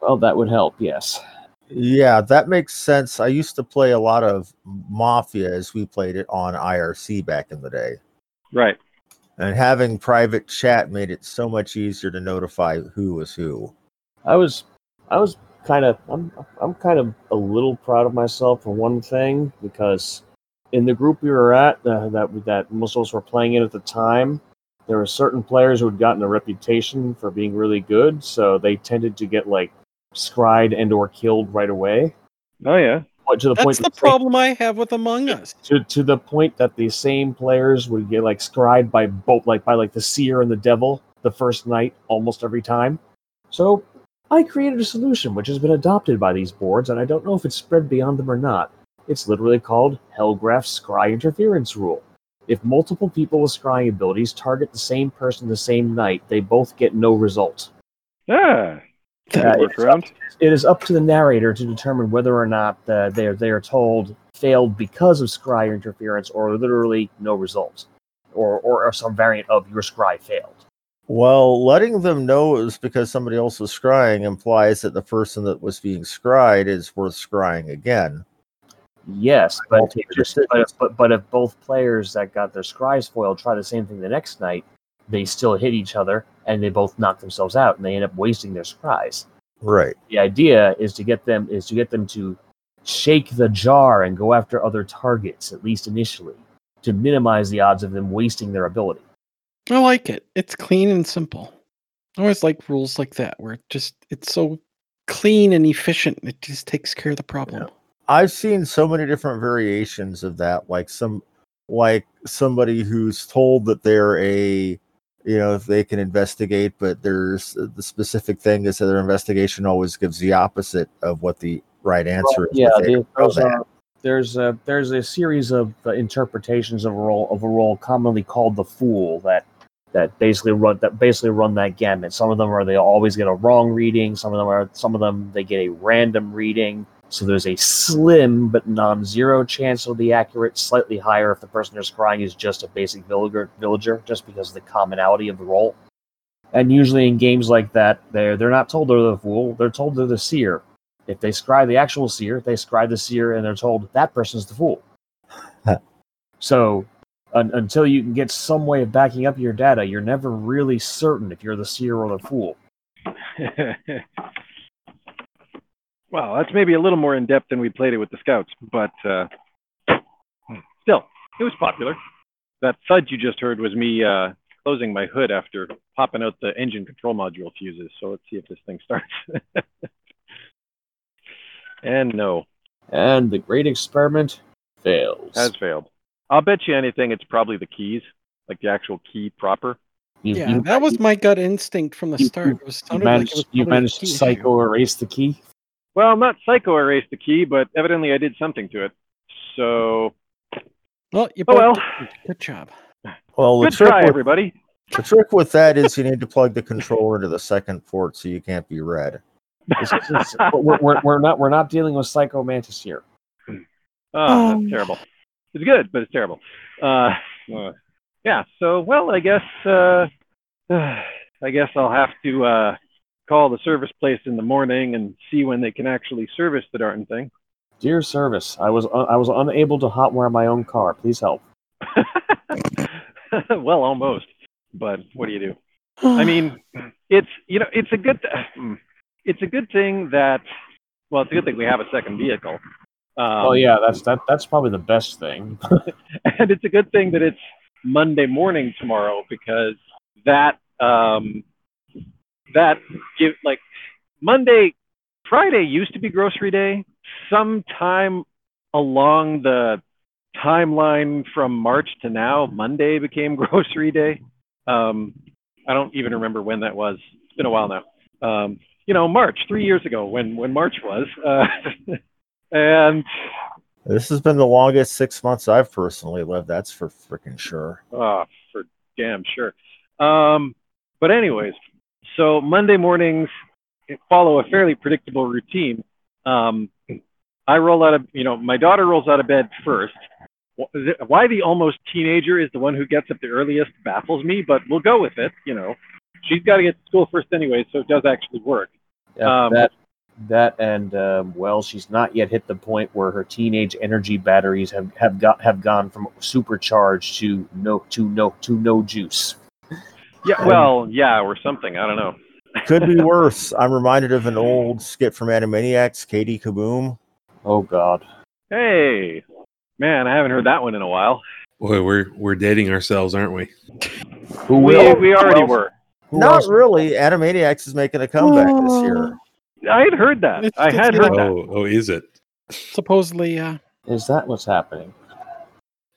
Well, that would help. Yes. Yeah, that makes sense. I used to play a lot of Mafia as we played it on IRC back in the day. right And having private chat made it so much easier to notify who was who. I was, I was kind of, I'm, I'm kind of a little proud of myself for one thing because in the group we were at, uh, that that most of us were playing in at the time, there were certain players who had gotten a reputation for being really good, so they tended to get like scried and or killed right away. oh yeah But to the point That's the that- problem I have with Among Us. to to the point that the same players would get like scried by both like by like the seer and the devil the first night almost every time. So I created a solution which has been adopted by these boards, and I don't know if it's spread beyond them or not. It's literally called Hellgraph's Scry Interference Rule. If multiple people with scrying abilities target the same person the same night, they both get no result. ah Yeah, that works it's around It is up to the narrator to determine whether or not uh, they are they are told failed because of scry interference or literally no result, or, or or some variant of your scry failed. Well, letting them know it was because somebody else was scrying implies that the person that was being scried is worth scrying again. Yes, but if, just, but, if, but but if both players that got their scries foiled try the same thing the next night, they still hit each other and they both knock themselves out and they end up wasting their scries. Right. The idea is to get them is to get them to shake the jar and go after other targets at least initially to minimize the odds of them wasting their ability. I like it. It's clean and simple. I always like rules like that where it just it's so clean and efficient. It just takes care of the problem. I've seen so many different variations of that, like some like somebody who's told that they're a you know they can investigate, but there's the specific thing is that their investigation always gives the opposite of what the right answer is. yeah, the, don't those are, there's a there's a series of uh, interpretations of a role of a role commonly called the fool that that basically run that basically run that gamut. Some of them are they always get a wrong reading. Some of them are some of them they get a random reading. So there's a slim but non-zero chance it'll be accurate. Slightly higher if the person they're scrying is just a basic villager, villager, just because of the commonality of the role. And usually in games like that, they're they're not told they're the fool. They're told they're the seer. If they scry the actual seer, they scry the seer, and they're told that person's the fool. (laughs) so un- until you can get some way of backing up your data, you're never really certain if you're the seer or the fool. (laughs) well, that's maybe a little more in depth than we played it with the scouts, but uh, still, it was popular. That thud you just heard was me uh, closing my hood after popping out the engine control module fuses. So let's see if this thing starts. (laughs) and no, And the great experiment fails. has failed. I'll bet you anything it's probably the keys, like the actual key proper. you, Yeah, you, that was my gut instinct from the you- start. It was you sounded like managed, it was you managed to psycho erase the key. Well, not psycho erased the key, but evidently I did something to it. So, Well, you oh well. Good job. Well, the Good trick, try, with, everybody. the trick with that is you need to plug the controller into the second port so you can't be read. It's- it's- we're, we're, we're not we're not dealing with psycho mantis here. Oh, Um. that's terrible. It's good, but it's terrible. Uh, yeah. So, well, I guess uh, (sighs) I guess I'll have to uh, call the service place in the morning and see when they can actually service the darn thing. Dear service, I was un- I was unable to hotwire my own car. Please help. (laughs) well, almost. But what do you do? I mean, it's you know, it's a good, (sighs) it's a good thing that, well, it's a good thing we have a second vehicle. Um, oh yeah, that's that that's probably the best thing. (laughs) and it's a good thing that it's Monday morning tomorrow because that um, that give like Monday, Friday used to be grocery day. Sometime along the timeline from March to now, Monday became (laughs) grocery day. Um, I don't even remember when that was. It's been a while now. Um, you know, March three years ago when when March was. Uh, (laughs) and This has been the longest six months I've personally lived. That's for freaking sure. Oh, for damn sure. Um, but anyways, so Monday mornings follow a fairly predictable routine. Um, I roll out of, you know, my daughter rolls out of bed first. Why the almost teenager is the one who gets up the earliest baffles me, but we'll go with it. You know, she's got to get to school first anyway, so it does actually work. Yeah, Um, that that and um, well, she's not yet hit the point where her teenage energy batteries have have got have gone from supercharged to no to no to no juice. Yeah, well, yeah, or something. I don't know. Could be (laughs) worse. I'm reminded of an old skit from Animaniacs, Katie Kaboom. Oh God. Hey, man, I haven't heard that one in a while. Boy, we're we're dating ourselves, aren't we? Who We, will? we already Who else- were. who Not else- really. Animaniacs is making a comeback this year. I had heard that. It's- I it's had not- heard that. Oh, oh, is it? Supposedly, uh, Is that what's happening?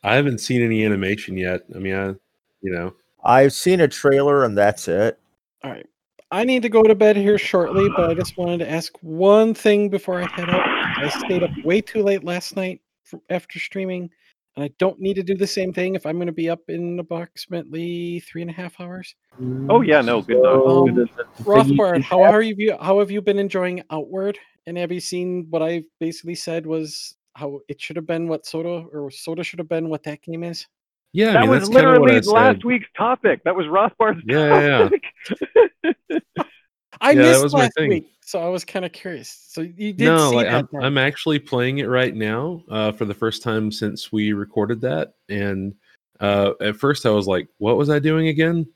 I haven't seen any animation yet. I mean, I, you know, I've seen a trailer and that's it. all right. I need to go to bed here shortly, but I just wanted to ask one thing before I head out. I stayed up way too late last night after streaming, and I don't need to do the same thing if I'm going to be up in approximately three and a half hours. Oh yeah, no, good So, dog. Um, Rothbard, how have- (laughs) are you? How have you been enjoying Outward? And have you seen what I basically said was how it should have been what SotA or SotA should have been what that game is? yeah. I that mean, was that's kind what literally I last said. week's topic. That was Rothbard's Yeah, yeah, topic. (laughs) I Yeah, that missed was my last thing. week, so I was kind of curious. So you did no, see like that? I'm, then. I'm actually playing it right now uh, for the first time since we recorded that. And uh, at first, I was like, "What was I doing again?"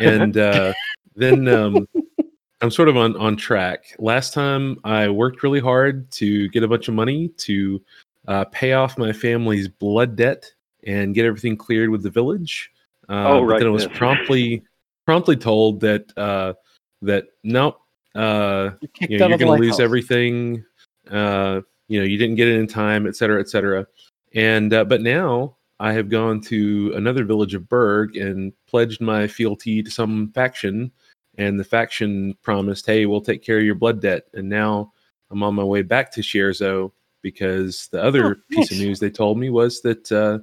And uh, then um, (laughs) I'm sort of on on track. Last time, I worked really hard to get a bunch of money to uh, pay off my family's blood debt and get everything cleared with the village. Uh, Oh, but right, then I was promptly promptly told that uh, that nope. Uh, You're know, you're going to lose everything. Uh, you know, you didn't get it in time, et cetera, et cetera. And uh, but now I have gone to another village of Berg and pledged my fealty to some faction, and the faction promised, "Hey, we'll take care of your blood debt." And now I'm on my way back to Cierzo because the other Oh, piece of news they told me was that uh,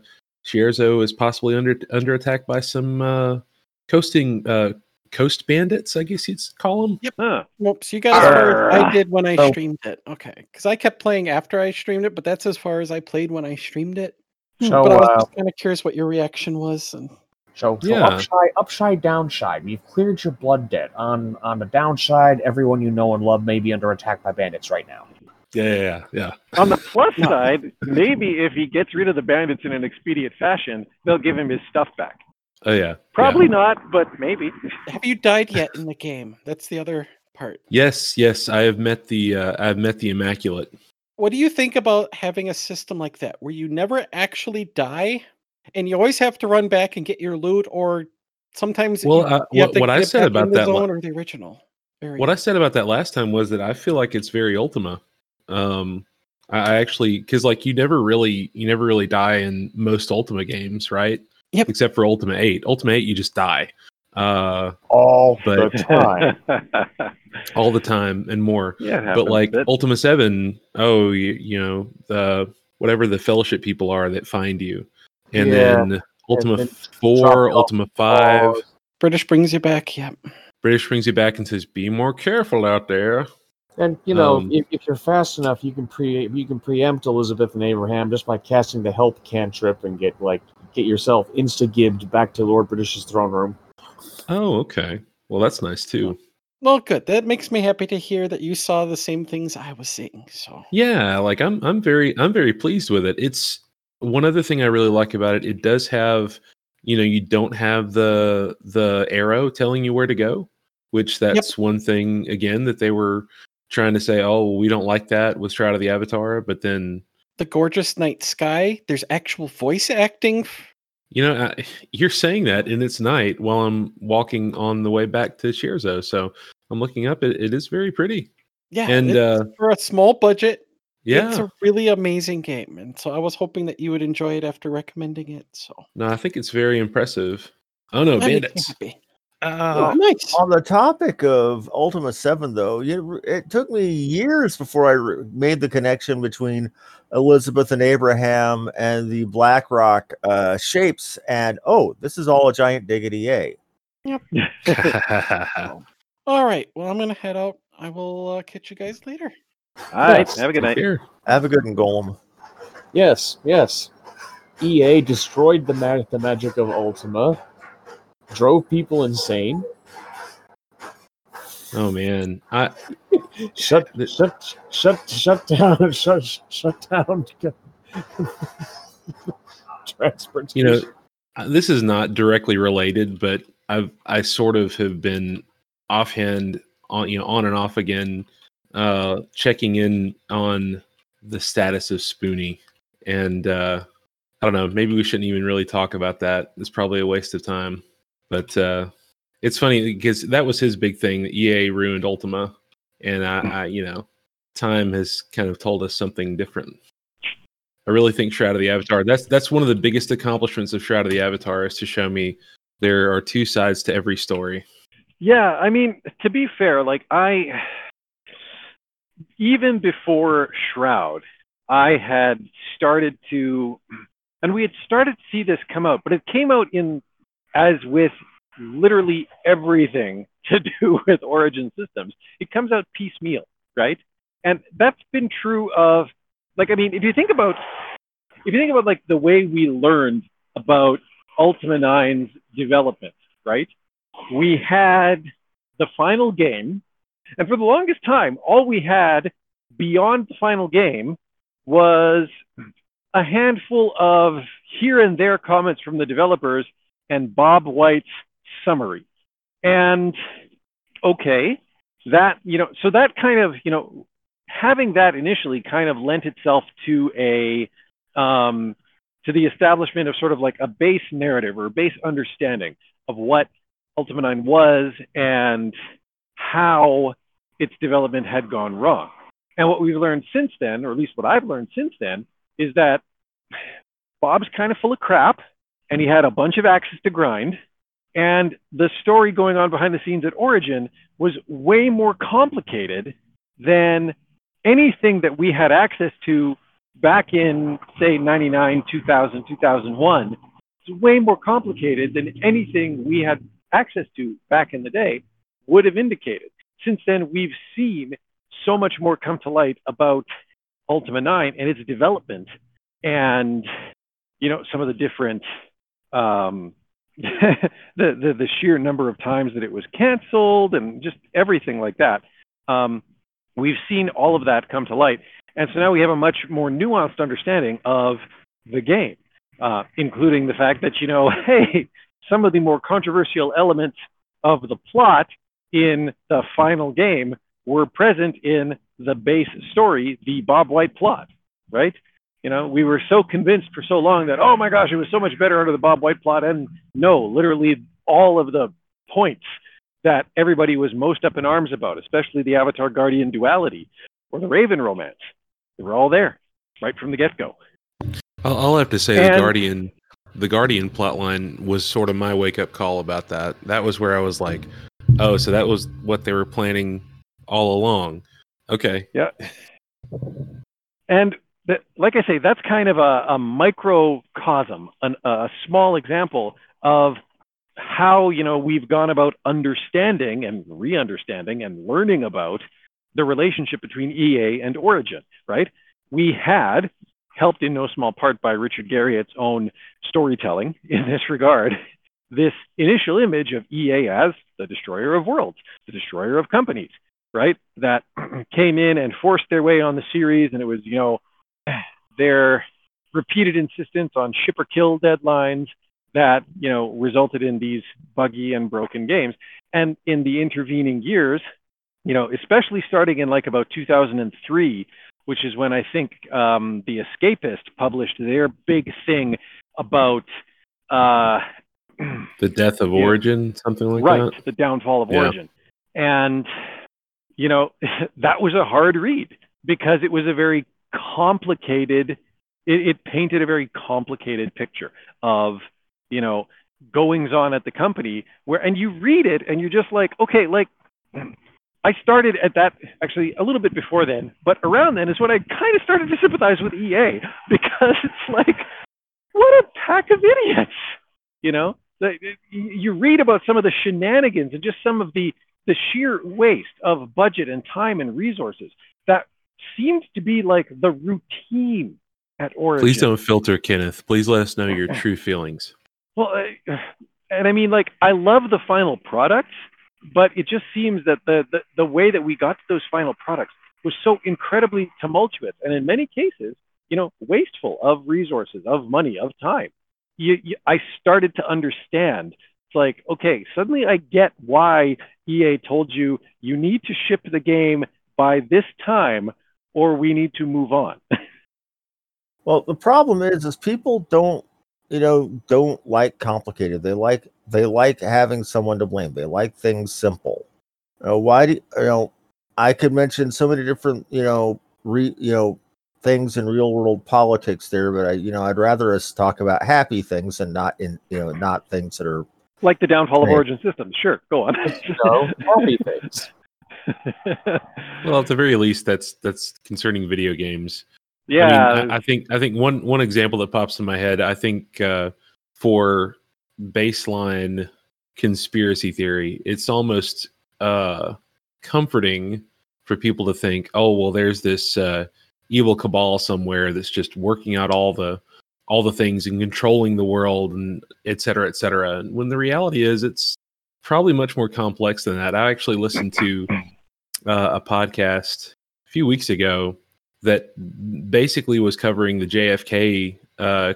Cierzo is possibly under under attack by some uh, coasting uh, coast bandits. I guess you'd call them. Huh. Nope. So you guys as far as I did when I So- streamed it. Okay, because I kept playing after I streamed it, but that's as far as I played when I streamed it. So, but I was uh, kind of curious what your reaction was. And So, so Yeah. upside, upside, downside. You've cleared your blood debt. On on the downside, everyone you know and love may be under attack by bandits right now. Yeah, yeah, yeah. yeah. On the plus (laughs) side, maybe if he gets rid of the bandits in an expedient fashion, they'll give him his stuff back. Oh yeah. Probably Yeah. not, but maybe. Have you died yet in the game? That's the other part. Yes, yes. I have met the uh, I've met the immaculate. What do you think about having a system like that where you never actually die and you always have to run back and get your loot or sometimes Well, you, uh, you have what, to what I said about in the that la- or the original area. what I said about that last time was that I feel like it's very Ultima. Um, I, I actually because like you never really you never really die in most Ultima games, right? Yep. Except for Ultima Eight. Ultima Eight, you just die. Uh, All But- the (laughs) time. (laughs) all the time and more. yeah, but like but- Ultima Seven, oh, you, you know the whatever the Fellowship people are that find you, and Yeah. then Ultima then Four, drop it off Ultima Five. British brings you back. Yep. British brings you back and says, "Be more careful out there." And you know, Um, if, if you're fast enough, you can pre you can preempt Elizabeth and Abraham just by casting the help cantrip and get like get yourself insta gibbed back to Lord British's throne room. Oh, okay. Well, that's nice too. Well, good. That makes me happy to hear that you saw the same things I was seeing. So Yeah, like I'm I'm very I'm very pleased with it. It's one other thing I really like about it. It does have, you know, you don't have the the arrow telling you where to go, which that's one thing again that they were trying to say, "Oh, we don't like that with Shroud of the Avatar," but then the gorgeous night sky. There's actual voice acting. you know, I, you're saying that and it's night while I'm walking on the way back to Cierzo. So I'm looking up. It, it is very pretty. Yeah, And, uh, for a small budget, Yeah. it's a really amazing game, and so I was hoping that you would enjoy it after recommending it. So no, I think it's very impressive. Oh no, that makes me bandits. happy. Oh, nice. On the topic of Ultima 7, though, you, it took me years before I re- made the connection between Elizabeth and Abraham and the BlackRock uh, shapes. And oh, this is all a giant diggity A. Yep. (laughs) (laughs) All right. Well, I'm gonna head out. I will uh, catch you guys later. All right. Yes. Have a good night. Here. Have a good one, Golem. Yes, yes. EA destroyed the mag- the magic of Ultima, drove people insane, Oh man, I shut The- shut shut shut down (laughs) shut shut down (laughs) transportation. you know uh, this is not directly related, but I've I sort of have been offhand on you know on and off again, uh, checking in on the status of Spoony, and uh, I don't know. Maybe we shouldn't even really talk about that. It's probably a waste of time. But uh, it's funny because that was his big thing. EA ruined Ultima, and I, I you know, time has kind of told us something different. I really think Shroud of the Avatar. That's that's one of the biggest accomplishments of Shroud of the Avatar is to show me there are two sides to every story. Yeah, I mean, to be fair, like I, even before Shroud, I had started to, and we had started to see this come out, but it came out in, as with literally everything (laughs) to do with Origin systems, it comes out piecemeal, right? And that's been true of, like, I mean, if you think about, if you think about like the way we learned about Ultima 9's development, right? we had the final game, and for the longest time, all we had beyond the final game was a handful of here and there comments from the developers and Bob White's summary. And okay, that, you know, so that kind of, you know, having that initially kind of lent itself to a, um, to the establishment of sort of like a base narrative or a base understanding of what Ultima 9 was and how its development had gone wrong. And what we've learned since then, or at least what I've learned since then, is that Bob's kind of full of crap and he had a bunch of axes to grind. And the story going on behind the scenes at Origin was way more complicated than anything that we had access to back in, say, 99, 2000, 2001. It's way more complicated than anything we had access to back in the day would have indicated. Since then, we've seen so much more come to light about Ultima 9 and its development and, you know, some of the different, um, (laughs) the, the, the sheer number of times that it was canceled and just everything like that. Um, we've seen all of that come to light. And so now we have a much more nuanced understanding of the game, uh, including the fact that, you know, (laughs) hey, some of the more controversial elements of the plot in the final game were present in the base story, the Bob White plot, right? You know, we were so convinced for so long that, oh my gosh, it was so much better under the Bob White plot. And no, literally all of the points that everybody was most up in arms about, especially the Avatar Guardian duality or the Raven romance, they were all there right from the get go. I'll, I'll have to say the Guardian, the Guardian plotline was sort of my wake up call about that. That was where I was like, oh, so that was what they were planning all along. Okay, Yeah. And that, like I say, that's kind of a, a microcosm, an, a small example of how you know we've gone about understanding and re-understanding and learning about the relationship between EA and Origin. Right? We had helped in no small part by Richard Garriott's own storytelling in this regard. This initial image of EA as the destroyer of worlds, the destroyer of companies, right? That (clears throat) came in and forced their way on the series, and it was, you know, their repeated insistence on ship or kill deadlines that, you know, resulted in these buggy and broken games. And in the intervening years, you know, especially starting in like about 2003, which is when I think um, the Escapist published their big thing about. Uh, (clears throat) the death of. Origin, something like right that. the downfall of Yeah. origin and you know (laughs) that was a hard read because it was a very complicated it, it painted a very complicated picture of you know goings on at the company where and you read it and you're just like okay like I started at that actually a little bit before then, but around then is when I kind of started to sympathize with EA (laughs) because it's like, what a pack of idiots, you know? You read about some of the shenanigans and just some of the the sheer waste of budget and time and resources seems to be like the routine at Origin. Please don't filter, Kenneth. Please let us know your (laughs) true feelings. Well, uh, and I mean, like, I love the final products, but it just seems that the, the, the way that we got to those final products was so incredibly tumultuous and in many cases, you know, wasteful of resources, of money, of time. You, you, I started to understand. It's like, okay, suddenly I get why EA told you you need to ship the game by this time or we need to move on. (laughs) Well, the problem is, is people don't, you know, don't like complicated. They like they like having someone to blame. They like things simple. You know, why do you know? I could mention so many different, you know, re, you know, things in real world politics there, but I, you know, I'd rather us talk about happy things and not in, you know, not things that are. like the downfall of. Origin Systems. Sure, go on. (laughs) So happy things. (laughs) Well, at the very least, that's that's concerning video games. yeah, I, mean, I, I think I think one one example that pops in my head. I think uh, for baseline conspiracy theory, it's almost uh, comforting for people to think, oh well, there's this uh, evil cabal somewhere that's just working out all the all the things and controlling the world and et cetera, et cetera. And when the reality is, it's probably much more complex than that. I actually listened to (clears throat) uh, a podcast a few weeks ago that basically was covering the JFK uh,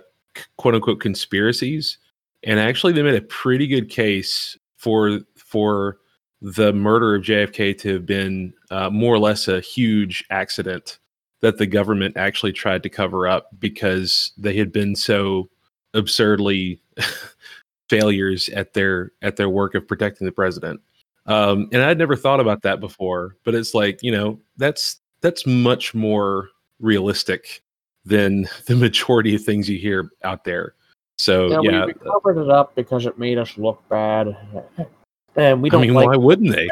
quote unquote conspiracies, and actually they made a pretty good case for for the murder of JFK to have been uh, more or less a huge accident that the government actually tried to cover up because they had been so absurdly (laughs) failures at their at their work of protecting the president. Um, and I'd never thought about that before, but it's like you know that's that's much more realistic than (laughs) the majority of things you hear out there. So Yeah, yeah, we, we covered it up because it made us look bad, and we don't mean, like why wouldn't they?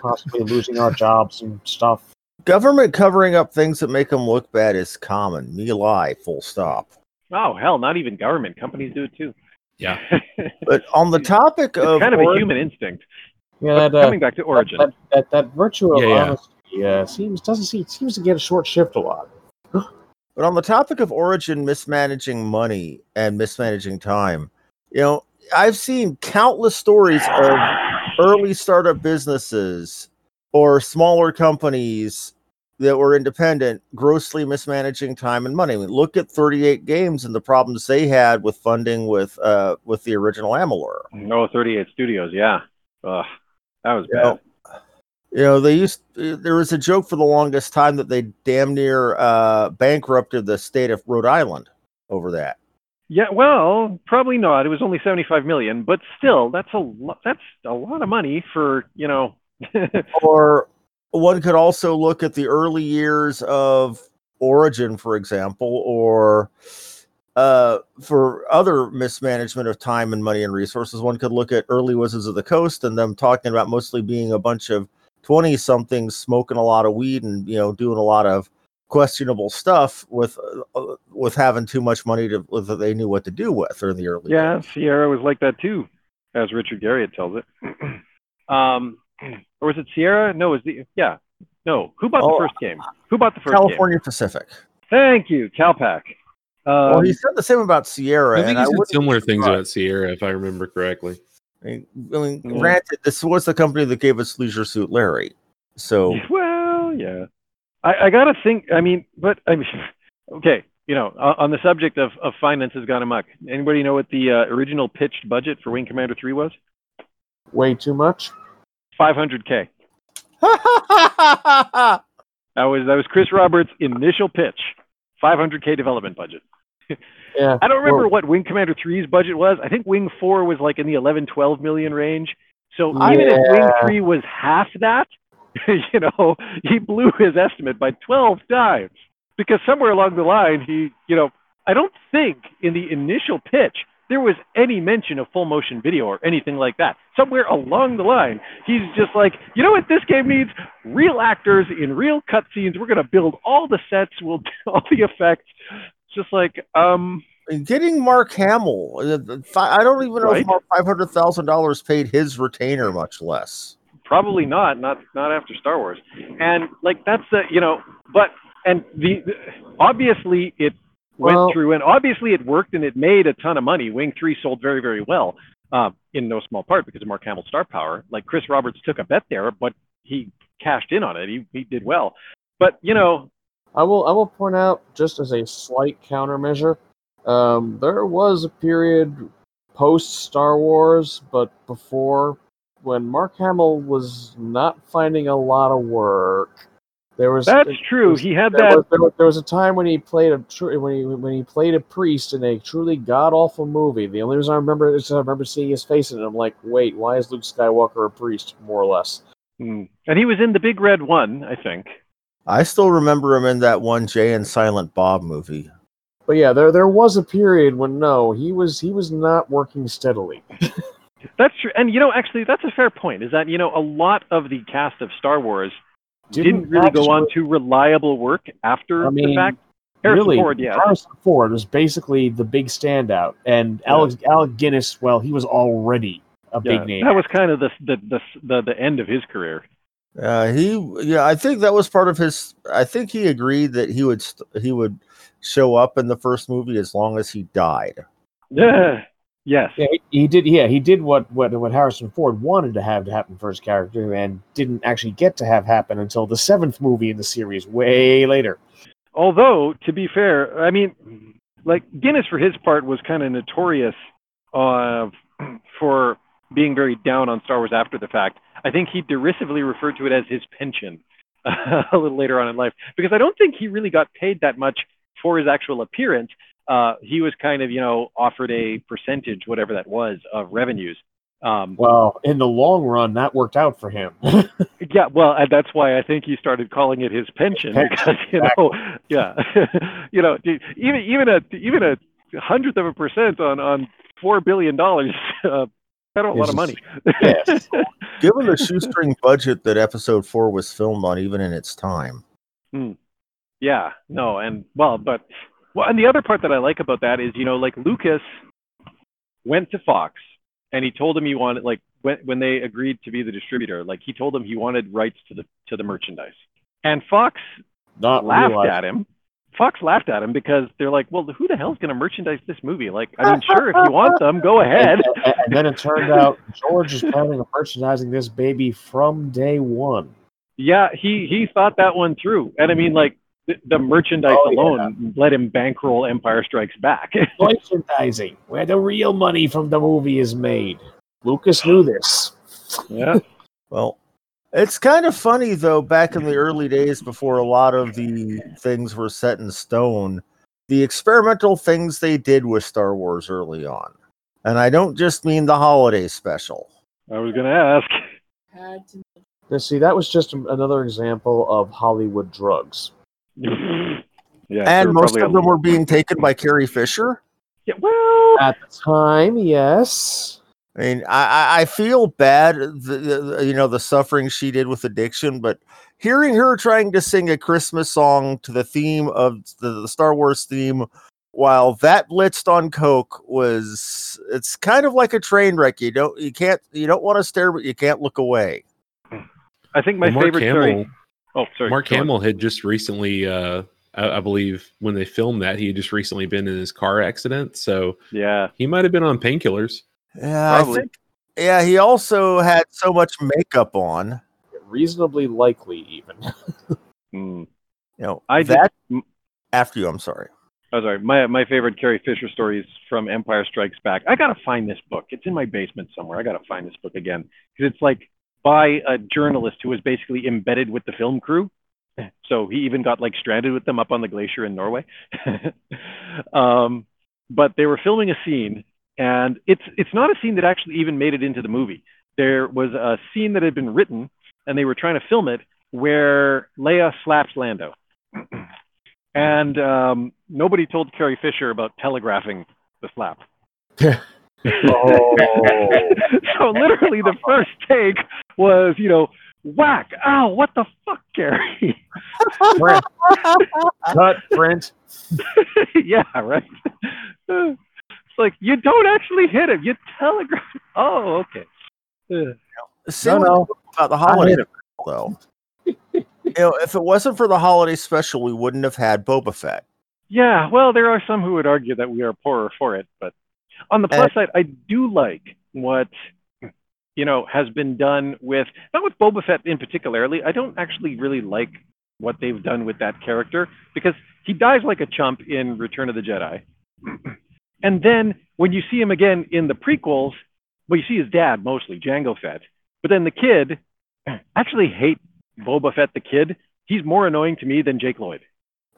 possibly losing our jobs and stuff. Government covering up things that make them look bad is common. My Lai, full stop. oh hell, not even government companies do it too. Yeah. (laughs) But on the topic of kind of a human instinct. Yeah, But that, uh, coming back to Origin, that, that that virtue of Yeah, yeah. honesty uh, seems doesn't see seems to get a short shift a lot. (gasps) But on the topic of Origin mismanaging money and mismanaging time, you know, I've seen countless stories of early startup businesses or smaller companies that were independent grossly mismanaging time and money. I mean, look at 38 games and the problems they had with funding with uh with the original Amalur. No, 38 Studios. Yeah. Ugh, that was You bad. know, you know, they used there was a joke for the longest time that they damn near uh bankrupted the state of Rhode Island over that. Yeah, well, probably not. It was only 75 million, but still, that's a lot. That's a lot of money for you know. (laughs) or one could also look at the early years of Origin, for example, or uh, for other mismanagement of time and money and resources. One could look at early Wizards of the Coast and them talking about mostly being a bunch of 20 somethings smoking a lot of weed and, you know, doing a lot of questionable stuff with uh, with having too much money to that they knew what to do with or in the early yeah, days. Sierra was like that too, as Richard Garriott tells it. (clears throat) um, or was it Sierra? No, it was the yeah. No, who bought Oh, the first game? Who bought the first game? California Pacific. Thank you, Calpac. Um, well, he said the same about Sierra. I think and he said wouldn't similar things about Sierra, if I remember correctly. I mean, I mean, Mm. granted, this was the company that gave us Leisure Suit Larry. So (laughs) Well, yeah. I, I gotta think. I mean, but I mean, (laughs) okay. You know, on on the subject of, of finances gone amok. Anybody know what the uh, original pitched budget for Wing Commander Three was? Way too much. 500k. (laughs) That was that was Chris Roberts' initial pitch. 500k development budget. Yeah. I don't remember what Wing Commander 3's budget was. I think Wing 4 was like in the 11, 12 million range. So I- even if Wing 3 was half that, (laughs) you know, he blew his estimate by 12 times. Because somewhere along the line, he, you know, I don't think in the initial pitch there was any mention of full motion video or anything like that. Somewhere along the line, he's just like, you know what this game needs? Real actors in real cutscenes. We're going to build all the sets, we'll (laughs) do all the effects. Just like, um, getting Mark Hamill, uh, I don't even know Right. if Mark five hundred thousand dollars paid his retainer, much less. probably not not not after star wars. And like that's the you know but and the, the- obviously it went Well- through and obviously it worked and it made a ton of money. Wing 3 sold very very well uh, in no small part because of mark hamill's star power. Like chris roberts took a bet there but he cashed in on it. He, he did well. But you know I will I will point out just as a slight countermeasure, um, there was a period post Star Wars, but before when Mark Hamill was not finding a lot of work. There was that's there true was- he had there that was, there, was, there was a time when he played a tru- when he when he played a priest in a truly god awful movie. The only reason I remember is I remember seeing his face in it. I'm like, wait, why is Luke Skywalker a priest? More or less. Hmm. and he was in the big red one i think I still remember him in that one Jay and Silent Bob movie. But yeah, there there was a period when no, he was he was not working steadily. (laughs) that's true and you know actually that's a fair point is that you know a lot of the cast of star wars didn't, really go on to reliable work after I mean, the fact. Harrison really, Ford, yeah. Harrison Ford was basically the big standout, and Yeah. Alex Alec Guinness, well, he was already a yeah. big name. That was kind of the the, the the the end of his career. Uh, he, yeah, I think that was part of his. I think he agreed that he would st- he would show up in the first movie as long as he died. Yeah. (laughs) Yes. Yeah, he, he did. Yeah, he did what, what what Harrison Ford wanted to have to happen for his character, and didn't actually get to have happen until the seventh movie in the series, way later. Although to be fair, I mean, like Guinness for his part was kind of notorious uh, (clears throat) for being very down on Star Wars after the fact. I think he derisively referred to it as his pension (laughs) a little later on in life because I don't think he really got paid that much for his actual appearance. Uh, he was kind of, you know, offered a percentage, whatever that was, of revenues. Um, Well, in the long run, that worked out for him. (laughs) yeah, well, and that's why I think he started calling it his pension because you know, yeah, (laughs) you know, even even a even a hundredth of a percent on on four billion dollars, uh, kind of a lot of money. yes. (laughs) Given the shoestring budget that Episode Four was filmed on, even in its time, Hmm. yeah, no, and well, but well, and the other part that I like about that is you know, like Lucas went to Fox and he told him he wanted like when when they agreed to be the distributor, like he told them he wanted rights to the to the merchandise, and Fox Not laughed realized- at him. Fox laughed at him because they're like, well, who the hell's going to merchandise this movie? Like, I mean, sure, if you want them, go (laughs) ahead. And, and then it turned out George is planning on merchandising this baby from day one. Yeah, he he thought that one through, and I mean, like the, the merchandise Oh, yeah. alone let him bankroll Empire Strikes Back. (laughs) Merchandising, where the real money from the movie is made. Lucas knew this. yeah, Well, it's kind of funny though. Back in the early days, before a lot of the things were set in stone, the experimental things they did with Star Wars early on, and I don't just mean the holiday special. I was gonna ask. Now, see, that was just another example of Hollywood drugs. (laughs) yeah, and most of a- them were being taken by Carrie Fisher. Yeah, well, At the time, yes. I mean, I, I- I feel bad, the, the, you know, the suffering she did with addiction, but hearing her trying to sing a Christmas song to the theme of the, the Star Wars theme while that blitzed on coke was it's kind of like a train wreck. You don't you can't you don't want to stare, but you can't look away. I think my Well, Mark favorite Hamill, story. Oh, sorry. Mark go on. Hamill had just recently, uh, I, I believe, when they filmed that, he had just recently been in his car accident, so Yeah, he might have been on painkillers. Yeah, I think. Yeah, he also had so much makeup on. Reasonably likely, even. (laughs) Mm. You know, I did- that mm. after you. I'm sorry. Oh, sorry. My my favorite Carrie Fisher story is from Empire Strikes Back. I gotta find this book. It's in my basement somewhere. I gotta find this book again because it's like by a journalist who was basically embedded with the film crew. (laughs) So he even got like stranded with them up on the glacier in Norway. (laughs) um, but they were filming a scene, and it's it's not a scene that actually even made it into the movie. There was a scene that had been written, and they were trying to film it where Leia slaps Lando. (clears throat) and um, nobody told Carrie Fisher about telegraphing the slap. Oh. (laughs) so literally, the first take was, you know, whack, ow, what the fuck, Carrie? Brent. Cut, Brent. (laughs) yeah, right. (laughs) it's like you don't actually hit him; you telegraph. (laughs) Oh, okay. Same No, no. about the holiday hit though. you know, if it wasn't for the holiday special, we wouldn't have had Boba Fett. Yeah, well, there are some who would argue that we are poorer for it, but on the plus eh. side, I do like what you know has been done with not with Boba Fett in particularly. I don't actually really like what they've done with that character because he dies like a chump in Return of the Jedi, (clears throat) and then when you see him again in the prequels, well, you see his dad mostly Jango Fett, but then the kid. I actually hate Boba Fett the kid. He's more annoying to me than Jake Lloyd.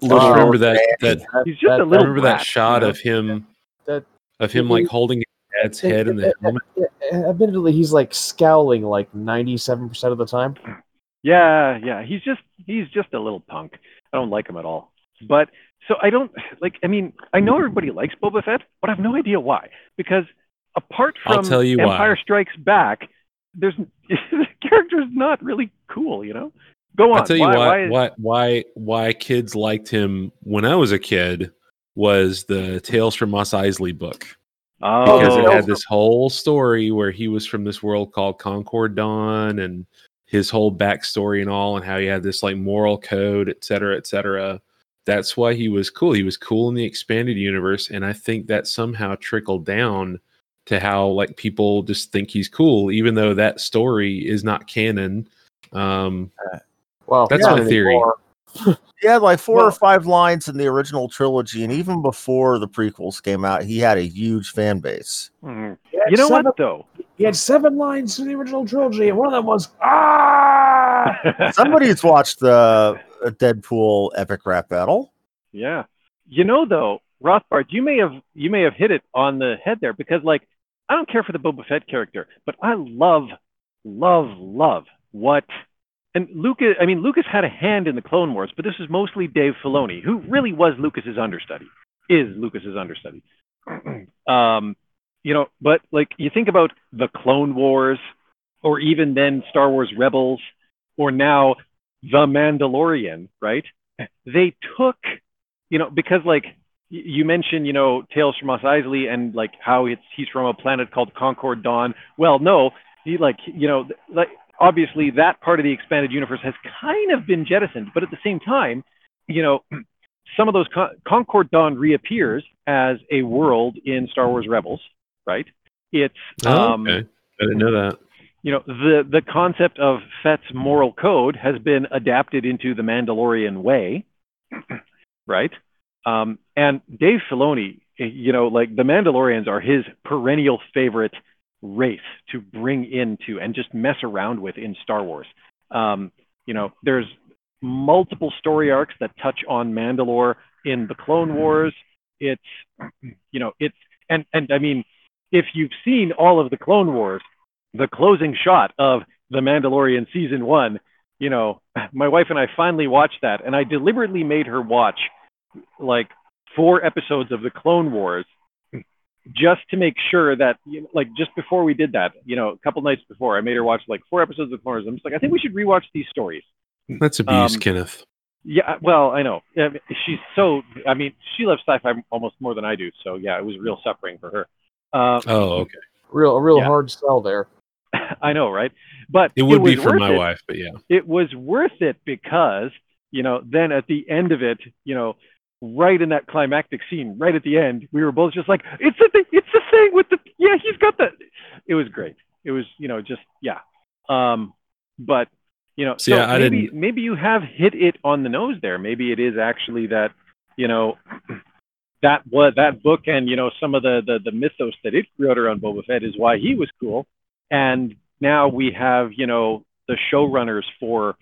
Just Oh, remember that that That- He's just that- a little remember that shot you know? of him That- of him like holding his dad's head in the helmet. Admittedly, he's like scowling like 97% of the time. Yeah, yeah. He's just he's just a little punk. I don't like him at all. But so I don't like I mean, I know everybody likes Boba Fett, but I have no idea why. Because apart I'll from tell you why. Empire Strikes Back, there's (laughs) the character's not really cool, you know? Go on. I'll tell you why, why, why, why why why kids liked him when I was a kid was the Tales from Mos Eisley book oh, because it had oh. this whole story where he was from this world called Concord Dawn and his whole backstory and all and how he had this like moral code, et cetera, et cetera. That's why he was cool. He was cool in the expanded universe, and I think that somehow trickled down to how like people just think he's cool, even though that story is not canon. Um, Well, That's my theory. anymore. (laughs) He had like four or five lines in the original trilogy, and even before the prequels came out, he had a huge fan base. Mhm. You know seven, what though? He had seven lines in the original trilogy, and one of them was ah. (laughs) Somebody's watched the uh, Deadpool epic rap battle. Yeah. You know though, Rothbard, you may have you may have hit it on the head there because like I don't care for the Boba Fett character, but I love, love, love what and Lucas I mean Lucas had a hand in the Clone Wars, but this is mostly Dave Filoni, who really was Lucas's understudy, is Lucas's understudy. (clears throat) um, you know, but like you think about the Clone Wars, or even then Star Wars Rebels, or now The Mandalorian, right? They took you know, because like you mentioned, you know, Tales from Mos Eisley and like how it's he's from a planet called Concord Dawn. Well, no, he like you know, like obviously that part of the expanded universe has kind of been jettisoned, but at the same time, you know, (clears throat) some of those Con- Concord Dawn reappears as a world in Star Wars Rebels, right? It's Oh, um, okay. I didn't know that. You know, the the concept of Fett's moral code has been adapted into the Mandalorian way, (clears throat) right? Um, and Dave Filoni, you know, like the Mandalorians are his perennial favorite race to bring into and just mess around with in Star Wars. Um, you know, there's multiple story arcs that touch on Mandalore in the Clone Wars. It's, you know, it's and and I mean, if you've seen all of the Clone Wars, the closing shot of the Mandalorian season one, you know, my wife and I finally watched that, and I deliberately made her watch like four episodes of the Clone Wars just to make sure that you know, like just before we did that, you know, a couple nights before, I made her watch like four episodes of Clone Wars. I'm just like, I think we should rewatch these stories. That's abuse, Um, Kenneth. Yeah, well, I know. I mean, she's so. I mean, she loves sci-fi almost more than I do. So yeah, it was real suffering for her. Uh, Oh, okay. Real, a real Yeah. hard sell there. (laughs) I know, right? But It would be for my it. wife, but yeah. It was worth it because you know, then at the end of it, you know, right in that climactic scene, right at the end, we were both just like, "It's the thing, it's the thing with the yeah, he's got the." It was great. It was you know just yeah. Um, but you know, so I- I maybe maybe you have hit it on the nose there. Maybe it is actually that you know that was that book and you know some of the, the the mythos that it out around Boba Fett is why he was cool. And now we have you know the showrunners for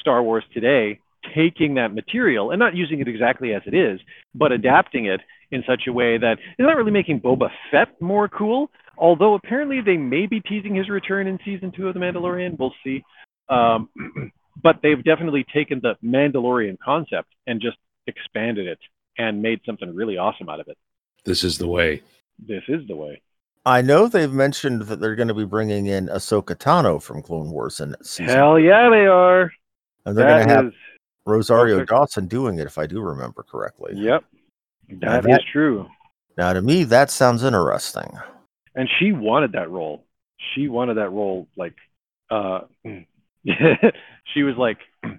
Star Wars today taking that material and not using it exactly as it is, but adapting it in such a way that it's not really making Boba Fett more cool. Although apparently they may be teasing his return in season two of The Mandalorian. We'll see. Um, (clears throat) but they've definitely taken the Mandalorian concept and just expanded it and made something really awesome out of it. This is the way. This is the way. I know they've mentioned that they're going to be bringing in Ahsoka Tano from Clone Wars and season, Hell yeah, they are. and they're going to have Rosario perfect. Dawson doing it, if I do remember correctly. Yep. That that- is true. Now, to me, that sounds interesting. and she wanted that role. She wanted that role like uh (laughs) she was like (clears throat) I,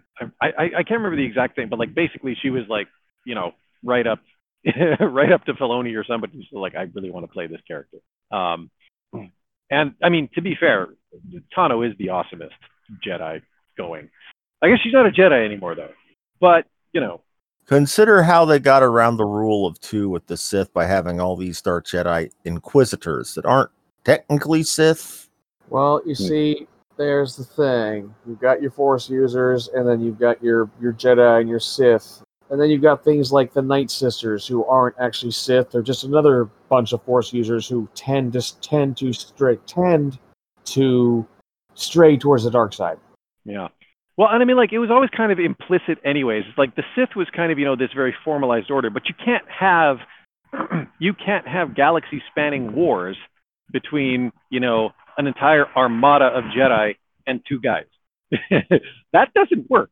I I can't remember the exact thing, but like basically she was like, you know, right up (laughs) right up to Filoni or somebody who's like, I really want to play this character. Um and I mean to be fair, Tano is the awesomest Jedi going. I guess she's not a Jedi anymore though. But, you know, Consider how they got around the rule of two with the Sith by having all these Dark Jedi Inquisitors that aren't technically Sith. Well, you see, there's the thing. You've got your Force users, and then you've got your your Jedi and your Sith, and then you've got things like the Night Sisters, who aren't actually Sith. They're just another bunch of Force users who tend to tend to stray tend to stray towards the dark side. Yeah. Well, and I mean, like, it was always kind of implicit, anyways. Like the Sith was kind of, you know, this very formalized order, but you can't have, (clears throat) you can't have galaxy-spanning wars between, you know, an entire armada of Jedi and two guys. (laughs) that doesn't work.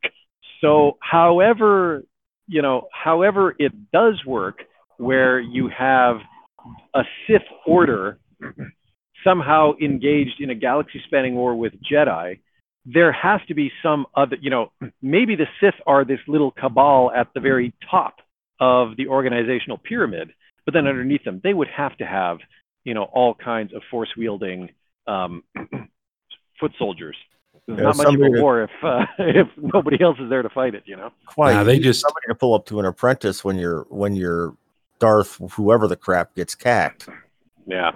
So, however, you know, however it does work, where you have a Sith order somehow engaged in a galaxy-spanning war with Jedi there has to be some other, you know, maybe the Sith are this little cabal at the very top of the organizational pyramid, but then underneath them, they would have to have, you know, all kinds of force wielding um, (clears throat) foot soldiers. There's Yeah, not much of a to- war if uh, (laughs) if nobody else is there to fight it, you know. Quite. Nah, they just- somebody to pull up to an apprentice when you're when you're Darth, whoever the crap gets cacked. Yeah.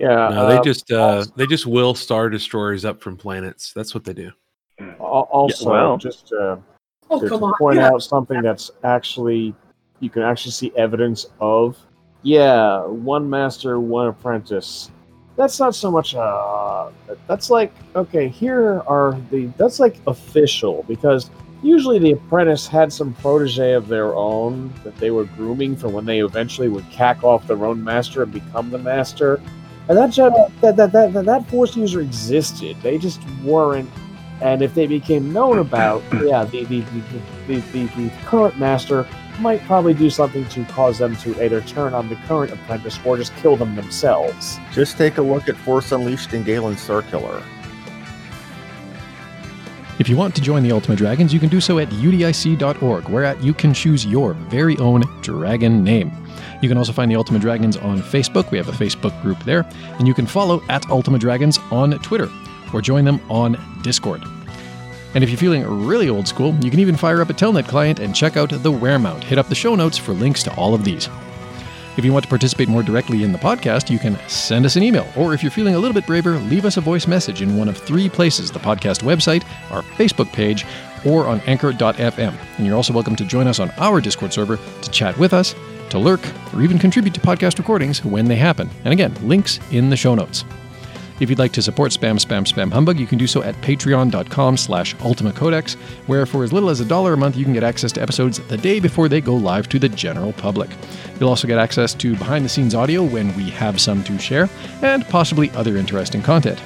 Yeah. No, they uh, just uh, they just will star destroyers up from planets. That's what they do. al- also well. just uh, Oh, to, come to on. point Yeah. out something that's actually you can actually see evidence of. Yeah, one master, one apprentice. That's not so much. Uh, that's like okay. Here are the. That's like official because usually the apprentice had some protege of their own that they were grooming for when they eventually would cack off their own master and become the master. And that Jedi, that that that that, force user existed. They just weren't and if they became known about, yeah, the, the, the, the, the current master might probably do something to cause them to either turn on the current apprentice or just kill them themselves. Just take a look at Force Unleashed and Galen Circular. If you want to join the Ultimate Dragons, you can do so at udic.org, whereat you can choose your very own dragon name. You can also find the Ultimate Dragons on Facebook. We have a Facebook group there. And you can follow at Ultimate Dragons on Twitter. or join them on Discord. And if you're feeling really old school, you can even fire up a Telnet client and check out the Wearmount. Hit up the show notes for links to all of these. If you want to participate more directly in the podcast, you can send us an email, or if you're feeling a little bit braver, leave us a voice message in one of three places the podcast website, our Facebook page, or on anchor.fm. And you're also welcome to join us on our Discord server to chat with us, to lurk, or even contribute to podcast recordings when they happen. And again, links in the show notes. If you'd like to support Spam Spam Spam Humbug, you can do so at patreon.com slash Ultima Codex, where for as little as a dollar a month, you can get access to episodes the day before they go live to the general public. You'll also get access to behind the scenes audio when we have some to share, and possibly other interesting content.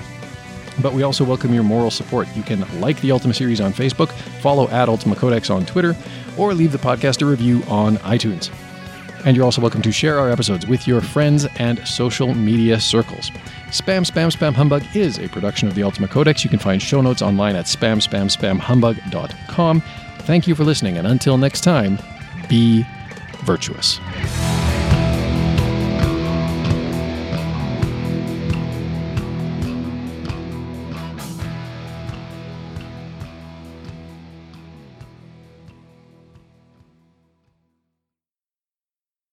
But we also welcome your moral support. You can like the Ultima series on Facebook, follow at Ultima Codex on Twitter, or leave the podcast a review on iTunes. And you're also welcome to share our episodes with your friends and social media circles. Spam Spam Spam Humbug is a production of the Ultima Codex. You can find show notes online at spamspamspamhumbug.com. Thank you for listening, and until next time, be virtuous.